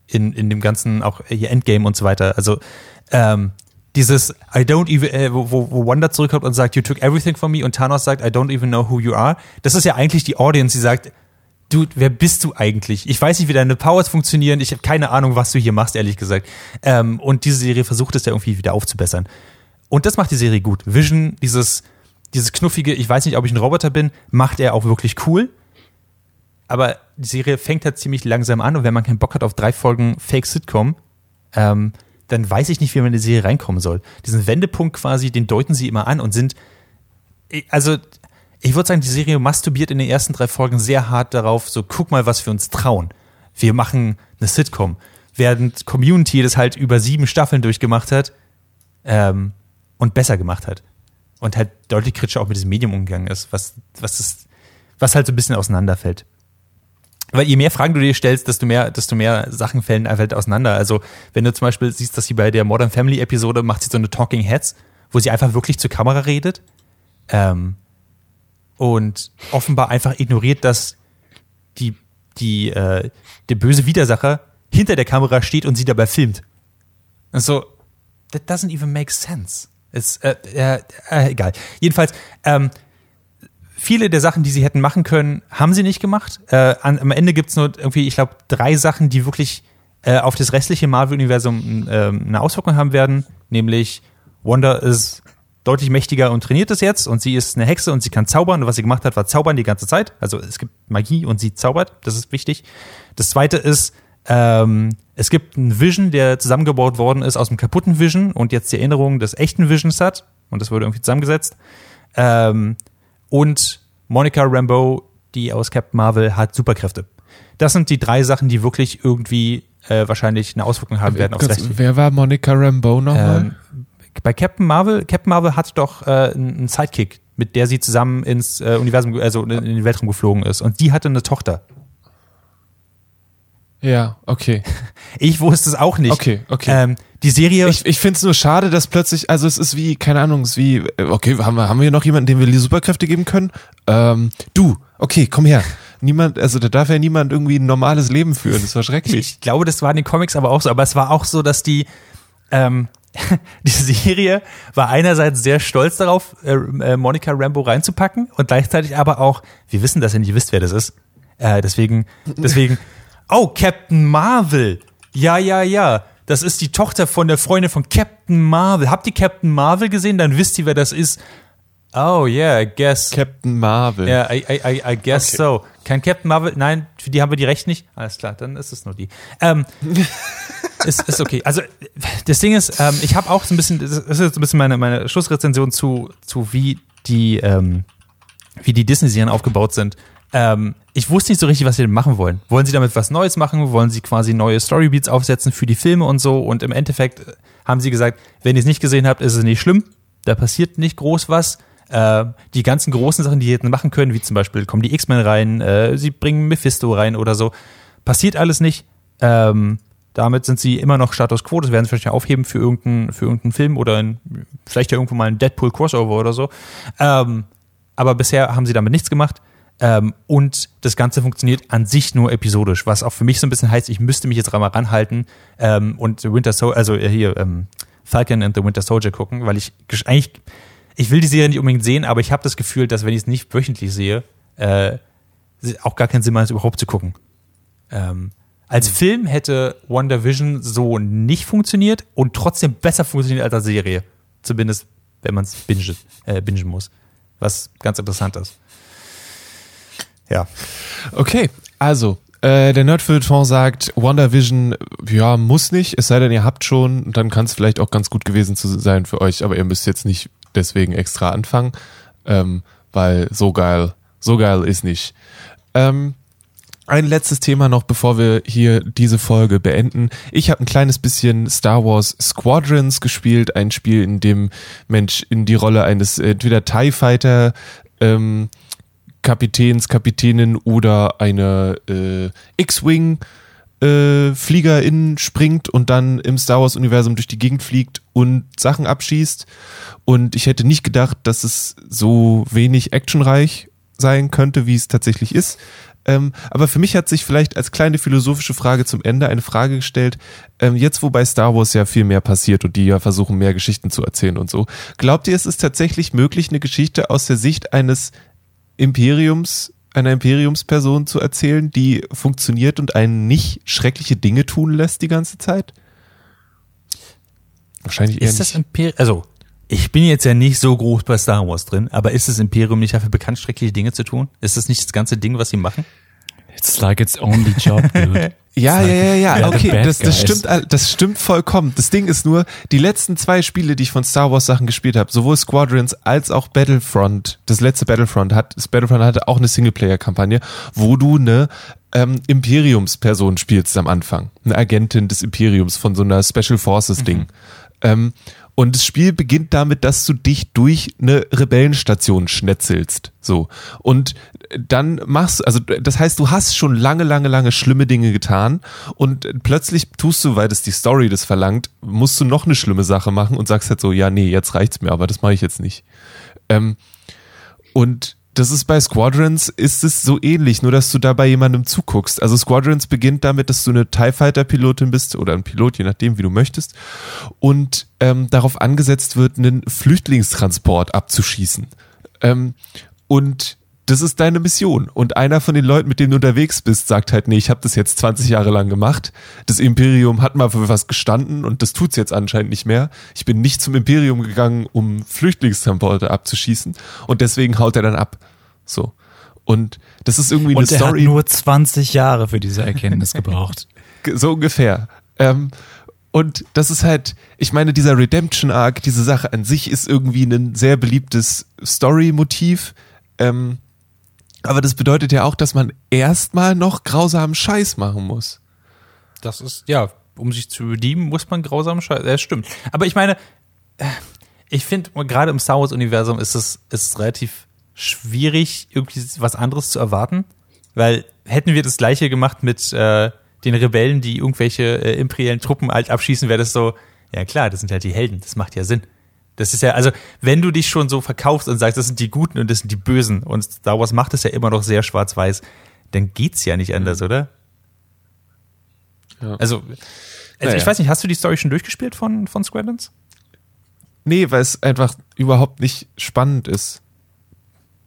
in in dem ganzen auch hier Endgame und so weiter. Also ähm, dieses I don't even, äh, wo, wo Wanda zurückkommt und sagt, you took everything from me und Thanos sagt, I don't even know who you are. Das ist ja eigentlich die Audience, die sagt, Dude, wer bist du eigentlich? Ich weiß nicht, wie deine Powers funktionieren. Ich habe keine Ahnung, was du hier machst, ehrlich gesagt. Ähm, und diese Serie versucht es ja irgendwie wieder aufzubessern. Und das macht die Serie gut. Vision, dieses, dieses knuffige, ich weiß nicht, ob ich ein Roboter bin, macht er auch wirklich cool. Aber die Serie fängt halt ziemlich langsam an und wenn man keinen Bock hat auf drei Folgen Fake-Sitcom, ähm, dann weiß ich nicht, wie man in die Serie reinkommen soll. Diesen Wendepunkt quasi, den deuten sie immer an und sind, also ich würde sagen, die Serie masturbiert in den ersten drei Folgen sehr hart darauf, so guck mal, was wir uns trauen. Wir machen eine Sitcom. Während Community das halt über sieben Staffeln durchgemacht hat ähm, und besser gemacht hat. Und halt deutlich kritischer auch mit diesem Medium umgegangen ist, was, was, ist, was halt so ein bisschen auseinanderfällt. Weil je mehr Fragen du dir stellst, desto mehr, desto mehr Sachen fällen halt auseinander. Also, wenn du zum Beispiel siehst, dass sie bei der Modern Family Episode macht sie so eine Talking Heads, wo sie einfach wirklich zur Kamera redet. Ähm, und offenbar einfach ignoriert, dass die, die, äh, der böse Widersacher hinter der Kamera steht und sie dabei filmt. Also, that doesn't even make sense. Es, äh, äh, äh, egal. Jedenfalls, ähm, viele der Sachen, die sie hätten machen können, haben sie nicht gemacht. Äh, an, am Ende gibt's nur irgendwie, ich glaube, drei Sachen, die wirklich äh, auf das restliche Marvel-Universum äh, eine Auswirkung haben werden. Nämlich, Wanda ist deutlich mächtiger und trainiert es jetzt und sie ist eine Hexe und sie kann zaubern und was sie gemacht hat, war zaubern die ganze Zeit. Also es gibt Magie und sie zaubert, das ist wichtig. Das zweite ist, ähm, es gibt einen Vision, der zusammengebaut worden ist aus dem kaputten Vision und jetzt die Erinnerung des echten Visions hat und das wurde irgendwie zusammengesetzt. Ähm, und Monica Rambeau, die aus Captain Marvel, hat Superkräfte. Das sind die drei Sachen, die wirklich irgendwie äh, wahrscheinlich eine Auswirkung haben werden aufs Restliche. wer war Monica Rambeau nochmal? Ähm, bei Captain Marvel, Captain Marvel hat doch äh, einen Sidekick, mit der sie zusammen ins äh, Universum, also in den Weltraum geflogen ist. Und die hatte eine Tochter. Ja, okay. Ich wusste es auch nicht. Okay, okay. Ähm, die Serie. Ich, ich finde es nur schade, dass plötzlich, also es ist wie, keine Ahnung, es ist wie, äh, okay, haben wir, haben wir noch jemanden, dem wir die Superkräfte geben können? Ähm, du, okay, komm her. Niemand, also da darf ja niemand irgendwie ein normales Leben führen. Das war schrecklich. Ich glaube, das war in den Comics aber auch so. Aber es war auch so, dass die, ähm, die Serie war einerseits sehr stolz darauf, äh, äh, Monica Rambo reinzupacken und gleichzeitig aber auch, wir wissen, dass ihr nicht wisst, wer das ist. Äh, deswegen, deswegen, oh, Captain Marvel. Ja, ja, ja. Das ist die Tochter von der Freundin von Captain Marvel. Habt ihr Captain Marvel gesehen? Dann wisst ihr, wer das ist. Oh, yeah, I guess. Captain Marvel. Ja, I, I, I, I guess Okay. so. Kein Captain Marvel? Nein, für die haben wir die Rechte nicht. Alles klar, dann ist es nur die. Ähm, ist, ist okay. Also das Ding ist, ähm, ich habe auch so ein bisschen, das ist jetzt so ein bisschen meine, meine Schlussrezension zu, zu wie die, ähm, wie die Disney-Serien aufgebaut sind. Ähm, ich wusste nicht so richtig, was sie denn machen wollen. Wollen sie damit was Neues machen? Wollen sie quasi neue Storybeats aufsetzen für die Filme und so? Und im Endeffekt äh, haben sie gesagt, wenn ihr es nicht gesehen habt, ist es nicht schlimm. Da passiert nicht groß was. Äh, die ganzen großen Sachen, die sie hätten machen können, wie zum Beispiel kommen die X-Men rein, äh, sie bringen Mephisto rein oder so, passiert alles nicht. Ähm, damit sind sie immer noch Status Quo. Das werden sie vielleicht aufheben für irgendeinen für irgendeinen Film oder in, vielleicht ja irgendwo mal ein Deadpool Crossover oder so. Ähm, aber bisher haben sie damit nichts gemacht. Ähm, und das Ganze funktioniert an sich nur episodisch, was auch für mich so ein bisschen heißt, ich müsste mich jetzt mal ranhalten ähm, und Winter Soldier, also äh, hier ähm, Falcon and the Winter Soldier gucken, weil ich eigentlich, ich will die Serie nicht unbedingt sehen, aber ich habe das Gefühl, dass wenn ich es nicht wöchentlich sehe, äh, auch gar keinen Sinn macht, es überhaupt zu gucken. Ähm, als Film hätte WandaVision so nicht funktioniert und trotzdem besser funktioniert als als Serie. Zumindest, wenn man es bingen, äh, bingen muss. Was ganz interessant ist. Ja. Okay, also, äh, der Nerdfilton sagt, WandaVision, ja, muss nicht, es sei denn, ihr habt schon, dann kann es vielleicht auch ganz gut gewesen zu sein für euch, aber ihr müsst jetzt nicht deswegen extra anfangen, ähm, weil so geil, so geil ist nicht. Ähm, ein letztes Thema noch, bevor wir hier diese Folge beenden. Ich habe ein kleines bisschen Star Wars Squadrons gespielt, ein Spiel, in dem Mensch in die Rolle eines entweder TIE Fighter ähm, Kapitäns, Kapitänin oder eine äh, X-Wing äh, Fliegerin springt und dann im Star Wars Universum durch die Gegend fliegt und Sachen abschießt. Und ich hätte nicht gedacht, dass es so wenig actionreich sein könnte, wie es tatsächlich ist. Ähm, aber für mich hat sich vielleicht als kleine philosophische Frage zum Ende eine Frage gestellt, ähm, jetzt wo bei Star Wars ja viel mehr passiert und die ja versuchen, mehr Geschichten zu erzählen und so. Glaubt ihr, es ist tatsächlich möglich, eine Geschichte aus der Sicht eines Imperiums, einer Imperiumsperson zu erzählen, die funktioniert und einen nicht schreckliche Dinge tun lässt die ganze Zeit? Wahrscheinlich eher Ist das. Imperium, also, ich bin jetzt ja nicht so groß bei Star Wars drin, aber ist das Imperium nicht dafür bekannt, schreckliche Dinge zu tun? Ist das nicht das ganze Ding, was sie machen? It's like its only job, dude. Ja, ja, like ja, ja, the okay, das, das stimmt, das stimmt vollkommen. Das Ding ist nur, die letzten zwei Spiele, die ich von Star Wars Sachen gespielt habe, sowohl Squadrons als auch Battlefront, das letzte Battlefront hat, das Battlefront hatte auch eine Singleplayer-Kampagne, wo du eine ähm, Imperiumsperson spielst am Anfang, eine Agentin des Imperiums von so einer Special Forces Ding. Ähm, und das Spiel beginnt damit, dass du dich durch eine Rebellenstation schnetzelst. So. Und dann machst also das heißt, du hast schon lange, lange, lange schlimme Dinge getan und plötzlich tust du, weil das die Story das verlangt, musst du noch eine schlimme Sache machen und sagst halt so, ja, nee, jetzt reicht's mir, aber das mache ich jetzt nicht. Ähm, und das ist bei Squadrons ist es so ähnlich, nur dass du da bei jemandem zuguckst. Also Squadrons beginnt damit, dass du eine TIE Fighter Pilotin bist oder ein Pilot, je nachdem, wie du möchtest, und ähm, darauf angesetzt wird, einen Flüchtlingstransport abzuschießen. Ähm, und das ist deine Mission. Und einer von den Leuten, mit denen du unterwegs bist, sagt halt, nee, ich habe das jetzt 20 Jahre lang gemacht. Das Imperium hat mal für was gestanden und das tut's jetzt anscheinend nicht mehr. Ich bin nicht zum Imperium gegangen, um Flüchtlingstransporte abzuschießen. Und deswegen haut er dann ab. So. Und das ist irgendwie Und eine er hat Story. nur 20 Jahre für diese Erkenntnis gebraucht. Ge- so ungefähr. Ähm, und das ist halt, ich meine, dieser Redemption Arc, diese Sache an sich ist irgendwie ein sehr beliebtes Story-Motiv. Ähm, aber das bedeutet ja auch, dass man erstmal noch grausamen Scheiß machen muss. Das ist, ja, um sich zu redeemen, muss man grausam scheißen. Ja, stimmt. Aber ich meine, äh, ich finde, gerade im Star Wars-Universum ist es, ist es relativ schwierig, irgendwie was anderes zu erwarten. Weil hätten wir das gleiche gemacht mit äh, den Rebellen, die irgendwelche äh, imperialen Truppen halt abschießen, wäre das so, ja klar, das sind halt die Helden, das macht ja Sinn. Das ist ja, also, wenn du dich schon so verkaufst und sagst, das sind die Guten und das sind die Bösen und Star Wars macht es ja immer noch sehr schwarz-weiß, dann geht's ja nicht anders, oder? Ja. Also, also Naja. ich weiß nicht, hast du die Story schon durchgespielt von, von Squadrons? Nee, weil es einfach überhaupt nicht spannend ist.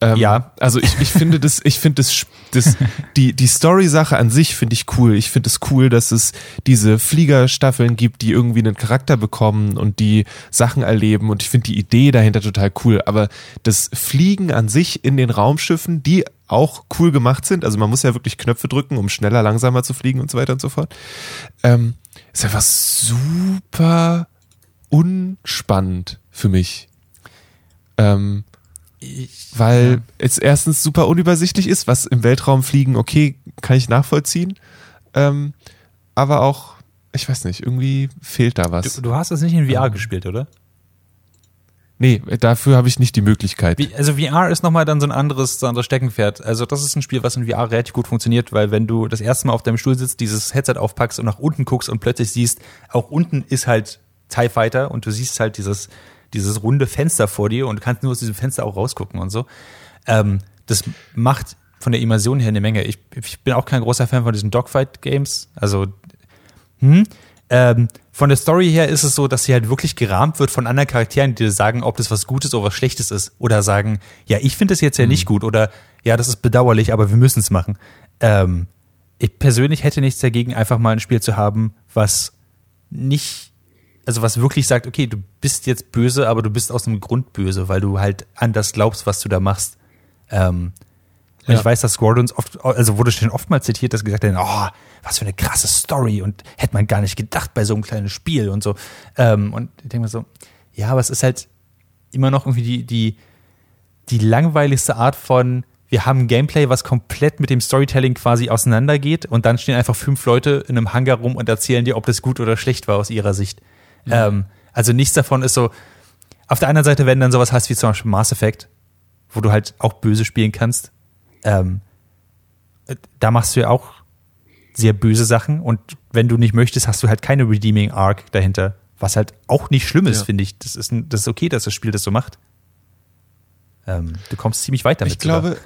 Ähm, Ja. Also ich, ich finde das, ich finde das, das, die, die Story-Sache an sich finde ich cool. Ich finde es cool, dass es diese Fliegerstaffeln gibt, die irgendwie einen Charakter bekommen und die Sachen erleben und ich finde die Idee dahinter total cool. Aber das Fliegen an sich in den Raumschiffen, die auch cool gemacht sind, also man muss ja wirklich Knöpfe drücken, um schneller, langsamer zu fliegen und so weiter und so fort, ähm, ist einfach super unspannend für mich. Ähm, weil es erstens super unübersichtlich ist, was im Weltraum fliegen, okay, kann ich nachvollziehen. Ähm, aber auch, ich weiß nicht, irgendwie fehlt da was. Du, du hast das nicht in VR gespielt, oder? nee, dafür habe ich nicht die Möglichkeit. Wie, also VR ist nochmal dann so ein anderes, so ein anderes Steckenpferd. Also das ist ein Spiel, was in VR relativ gut funktioniert, weil wenn du das erste Mal auf deinem Stuhl sitzt, dieses Headset aufpackst und nach unten guckst und plötzlich siehst, auch unten ist halt TIE Fighter und du siehst halt dieses, dieses runde Fenster vor dir und kannst nur aus diesem Fenster auch rausgucken und so. Ähm, das macht von der Immersion her eine Menge. Ich, ich bin auch kein großer Fan von diesen Dogfight-Games. Also hm? Ähm, von der Story her ist es so, dass sie halt wirklich gerahmt wird von anderen Charakteren, die dir sagen, ob das was Gutes oder was Schlechtes ist. Oder sagen, ja, ich finde das jetzt ja nicht gut. Oder ja, das ist bedauerlich, aber wir müssen es machen. Ähm, ich persönlich hätte nichts dagegen, einfach mal ein Spiel zu haben, was nicht, also was wirklich sagt, okay, du bist jetzt böse, aber du bist aus einem Grund böse, weil du halt an das glaubst, was du da machst. Ähm, und Ja. ich weiß, dass Squadrons oft, also wurde schon oftmals zitiert, dass gesagt werden, oh, was für eine krasse Story und hätte man gar nicht gedacht bei so einem kleinen Spiel und so. Ähm, und ich denke mir so, ja, aber es ist halt immer noch irgendwie die, die, die langweiligste Art von, wir haben ein Gameplay, was komplett mit dem Storytelling quasi auseinandergeht und dann stehen einfach fünf Leute in einem Hangar rum und erzählen dir, ob das gut oder schlecht war aus ihrer Sicht. Ähm, also nichts davon ist so, auf der anderen Seite, wenn dann sowas hast wie zum Beispiel Mass Effect, wo du halt auch böse spielen kannst, ähm, äh, da machst du ja auch sehr böse Sachen und wenn du nicht möchtest, hast du halt keine Redeeming Arc dahinter, was halt auch nicht schlimm ist, Ja. finde ich. Das ist, ein, das ist okay, dass das Spiel das so macht. Ähm, du kommst ziemlich weit damit. ich glaube, sogar.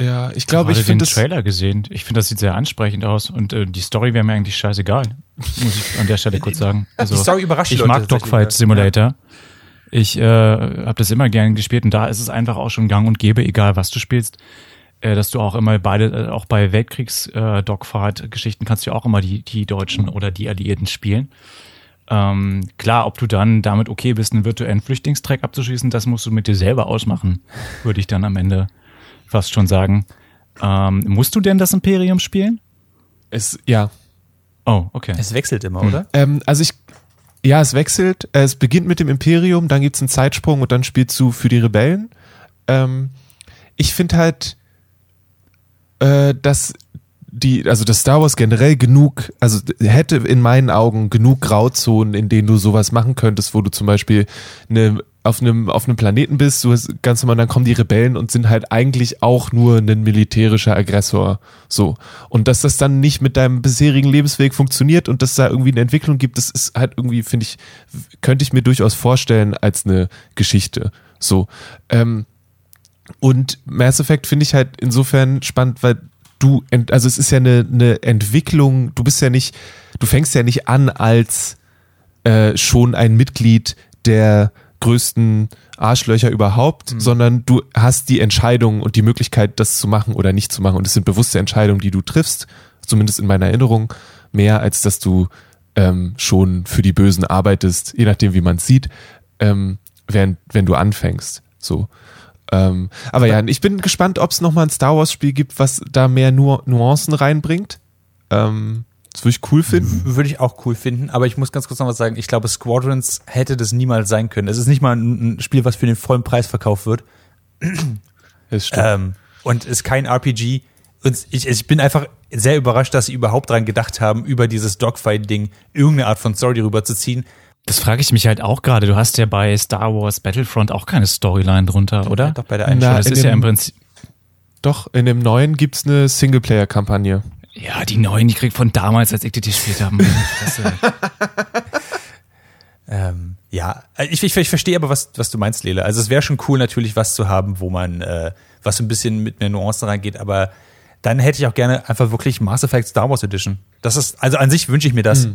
Ja, ich glaube, ich den finde es Trailer gesehen. Ich finde, das sieht sehr ansprechend aus und äh, die Story wäre mir eigentlich scheißegal. Muss ich an der Stelle kurz sagen. Also, Die Story überrascht Ich Leute mag Dogfight ja. Simulator. Ich äh, habe das immer gern gespielt und da ist es einfach auch schon gang und gäbe, egal was du spielst, äh, dass du auch immer beide, äh, auch bei Weltkriegs-Dogfight-Geschichten kannst du ja auch immer die, die Deutschen oder die Alliierten spielen. Ähm, klar, ob du dann damit okay bist, einen virtuellen Flüchtlingstreck abzuschießen, das musst du mit dir selber ausmachen, würde ich dann am Ende fast schon sagen. Ähm, musst du denn das Imperium spielen? es, ja. Oh, okay. Es wechselt immer, oder? Ähm, also ich, ja, es wechselt. Äh, Es beginnt mit dem Imperium, dann gibt's einen Zeitsprung und dann spielst du für die Rebellen. Ähm, ich finde halt, äh, dass die, also das Star Wars generell genug, also hätte in meinen Augen genug Grauzonen, in denen du sowas machen könntest, wo du zum Beispiel eine, auf einem, auf einem Planeten bist, du hast ganz normal, dann kommen die Rebellen und sind halt eigentlich auch nur ein militärischer Aggressor. So. Und dass das dann nicht mit deinem bisherigen Lebensweg funktioniert und dass da irgendwie eine Entwicklung gibt, das ist halt irgendwie, finde ich, könnte ich mir durchaus vorstellen als eine Geschichte. So. Ähm, und Mass Effect finde ich halt insofern spannend, weil du, also es ist ja eine, eine Entwicklung, du bist ja nicht, du fängst ja nicht an als äh, schon ein Mitglied der größten Arschlöcher überhaupt, sondern du hast die Entscheidung und die Möglichkeit, das zu machen oder nicht zu machen. Und es sind bewusste Entscheidungen, die du triffst, zumindest in meiner Erinnerung, mehr als dass du ähm, schon für die Bösen arbeitest, je nachdem, wie man es sieht, ähm, während, wenn du anfängst. So. Ähm, aber ja, ich bin gespannt, ob es nochmal ein Star Wars-Spiel gibt, was da mehr Nu Nuancen reinbringt. Ähm, das würde ich cool finden. Würde ich auch cool finden, aber ich muss ganz kurz noch was sagen. Ich glaube, Squadrons hätte das niemals sein können. Es ist nicht mal ein, ein Spiel, was für den vollen Preis verkauft wird. Das stimmt. Ähm, und ist kein RPG. Und ich, ich bin einfach sehr überrascht, dass sie überhaupt dran gedacht haben, über dieses Dogfight-Ding irgendeine Art von Story rüberzuziehen. Das frage ich mich halt auch gerade. Du hast ja bei Star Wars Battlefront auch keine Storyline drunter, oder? Doch bei der einen Na, das ist ja im Prinzip. Doch, in dem neuen gibt's eine Singleplayer-Kampagne. Ja, die neuen, die krieg von damals, als ich die gespielt habe. Ähm, ja, ich, ich, ich verstehe aber, was, was du meinst, Lele. Also es wäre schon cool, natürlich was zu haben, wo man, äh, was so ein bisschen mit mehr Nuancen reingeht, aber dann hätte ich auch gerne einfach wirklich Mass Effect Star Wars Edition. Das ist, also an sich wünsche ich mir das.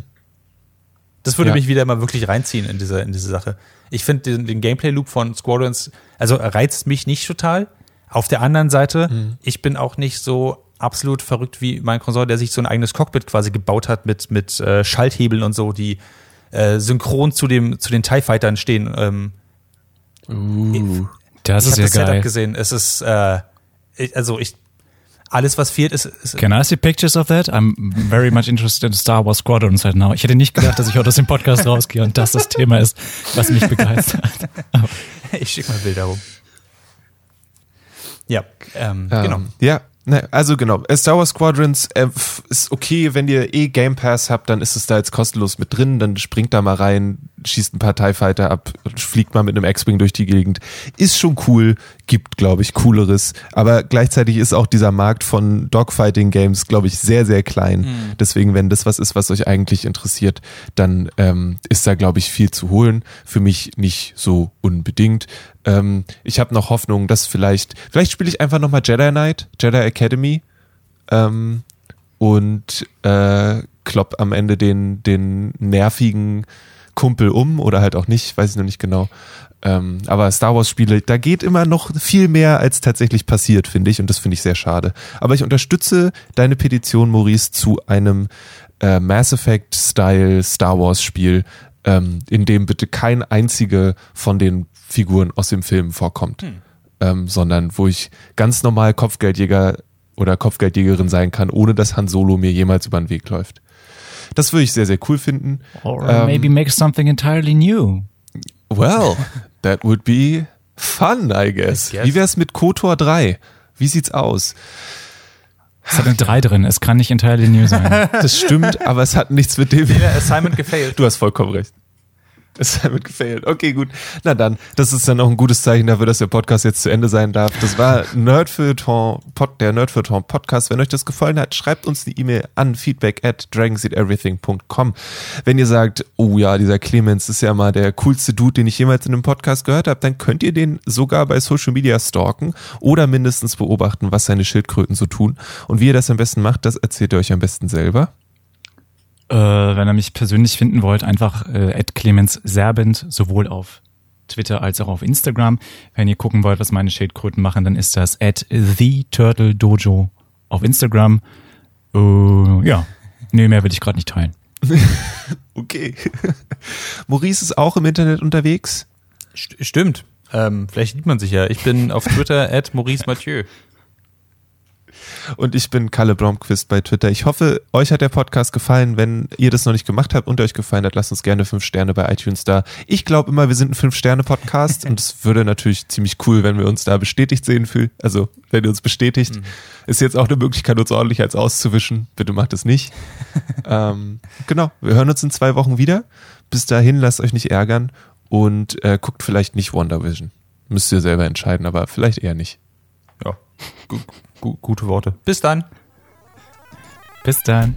Das würde Ja. mich wieder mal wirklich reinziehen in diese, in diese Sache. Ich finde den, den Gameplay-Loop von Squadrons, also reizt mich nicht total. Auf der anderen Seite, ich bin auch nicht so absolut verrückt wie mein Konsort, der sich so ein eigenes Cockpit quasi gebaut hat mit, mit äh, Schalthebeln und so, die äh, synchron zu dem, zu den TIE Fightern stehen. Ähm, Das ich ist habe ja das Setup geil. gesehen. Es ist, äh, ich, also ich, alles was fehlt ist, ist Can I see pictures of that? I'm very much interested in Star Wars Squadrons right now. Ich hätte nicht gedacht, dass ich heute aus dem Podcast rausgehe und das das Thema ist, was mich begeistert. ich schicke mal Bilder rum. Ja, ähm, Ähm, genau. Ja, ne, also genau. Äh, Star Wars Squadrons äh, ist okay, wenn ihr eh Game Pass habt, dann ist es da jetzt kostenlos mit drin, dann springt da mal rein, schießt ein paar TIE Fighter ab, fliegt mal mit einem X-Wing durch die Gegend. Ist schon cool, gibt, glaube ich, cooleres. Aber gleichzeitig ist auch dieser Markt von Dogfighting-Games, glaube ich, sehr, sehr klein. Deswegen, wenn das was ist, was euch eigentlich interessiert, dann ähm, ist da, glaube ich, viel zu holen. Für mich nicht so unbedingt. Ähm, ich habe noch Hoffnung, dass vielleicht, vielleicht spiele ich einfach nochmal Jedi Knight, Jedi Academy ähm, und äh, klopp am Ende den, den nervigen Kumpel um oder halt auch nicht, weiß ich noch nicht genau. Ähm, aber Star Wars Spiele, da geht immer noch viel mehr, als tatsächlich passiert, finde ich, und das finde ich sehr schade. Aber ich unterstütze deine Petition, Maurice, zu einem äh, Mass Effect Style Star Wars Spiel, ähm, in dem bitte kein einzige von den Figuren aus dem Film vorkommt, ähm, sondern wo ich ganz normal Kopfgeldjäger oder Kopfgeldjägerin sein kann, ohne dass Han Solo mir jemals über den Weg läuft. Das würde ich sehr, sehr cool finden. Or Ähm, maybe make something entirely new. Well, that would be fun, I guess. I guess. Wie wär's mit KOTOR 3? Wie sieht's aus? Es hat eine 3 drin, es kann nicht entirely new sein. Das stimmt, aber es hat nichts mit dem. Assignment gefailt. Du hast vollkommen recht. Es hat mit gefailt. Okay, gut. Na dann, das ist dann auch ein gutes Zeichen dafür, dass der Podcast jetzt zu Ende sein darf. Das war Nerdfeuilleton, Pod, der Nerdfeuilleton Podcast. Wenn euch das gefallen hat, schreibt uns eine E-Mail an feedback at dragonseateverything.com. Wenn ihr sagt, oh ja, dieser Clemens ist ja mal der coolste Dude, den ich jemals in einem Podcast gehört habe, dann könnt ihr den sogar bei Social Media stalken oder mindestens beobachten, was seine Schildkröten so tun. Und wie ihr das am besten macht, das erzählt ihr euch am besten selber. Äh, wenn ihr mich persönlich finden wollt, einfach äh, Clemens Serbent, sowohl auf Twitter als auch auf Instagram. Wenn ihr gucken wollt, was meine Schildkröten machen, dann ist das at the Turtle Dojo auf Instagram. Äh, ja, nee, mehr will ich gerade nicht teilen. Okay. Maurice ist auch im Internet unterwegs. St stimmt. Ähm, vielleicht sieht man sich ja. Ich bin auf Twitter at Maurice Mathieu. Und ich bin Kalle Blomqvist bei Twitter. Ich hoffe, euch hat der Podcast gefallen. Wenn ihr das noch nicht gemacht habt und euch gefallen hat, lasst uns gerne fünf Sterne bei iTunes da. Ich glaube immer, wir sind ein Fünf-Sterne-Podcast und es würde natürlich ziemlich cool, wenn wir uns da bestätigt sehen fühlen. Also, wenn ihr uns bestätigt. Ist jetzt auch eine Möglichkeit, uns ordentlich als auszuwischen. Bitte macht es nicht. ähm, genau. Wir hören uns in zwei Wochen wieder. Bis dahin, lasst euch nicht ärgern und äh, guckt vielleicht nicht Wonder Vision. Müsst ihr selber entscheiden, aber vielleicht eher nicht. Gu gute Worte. Bis dann. Bis dann.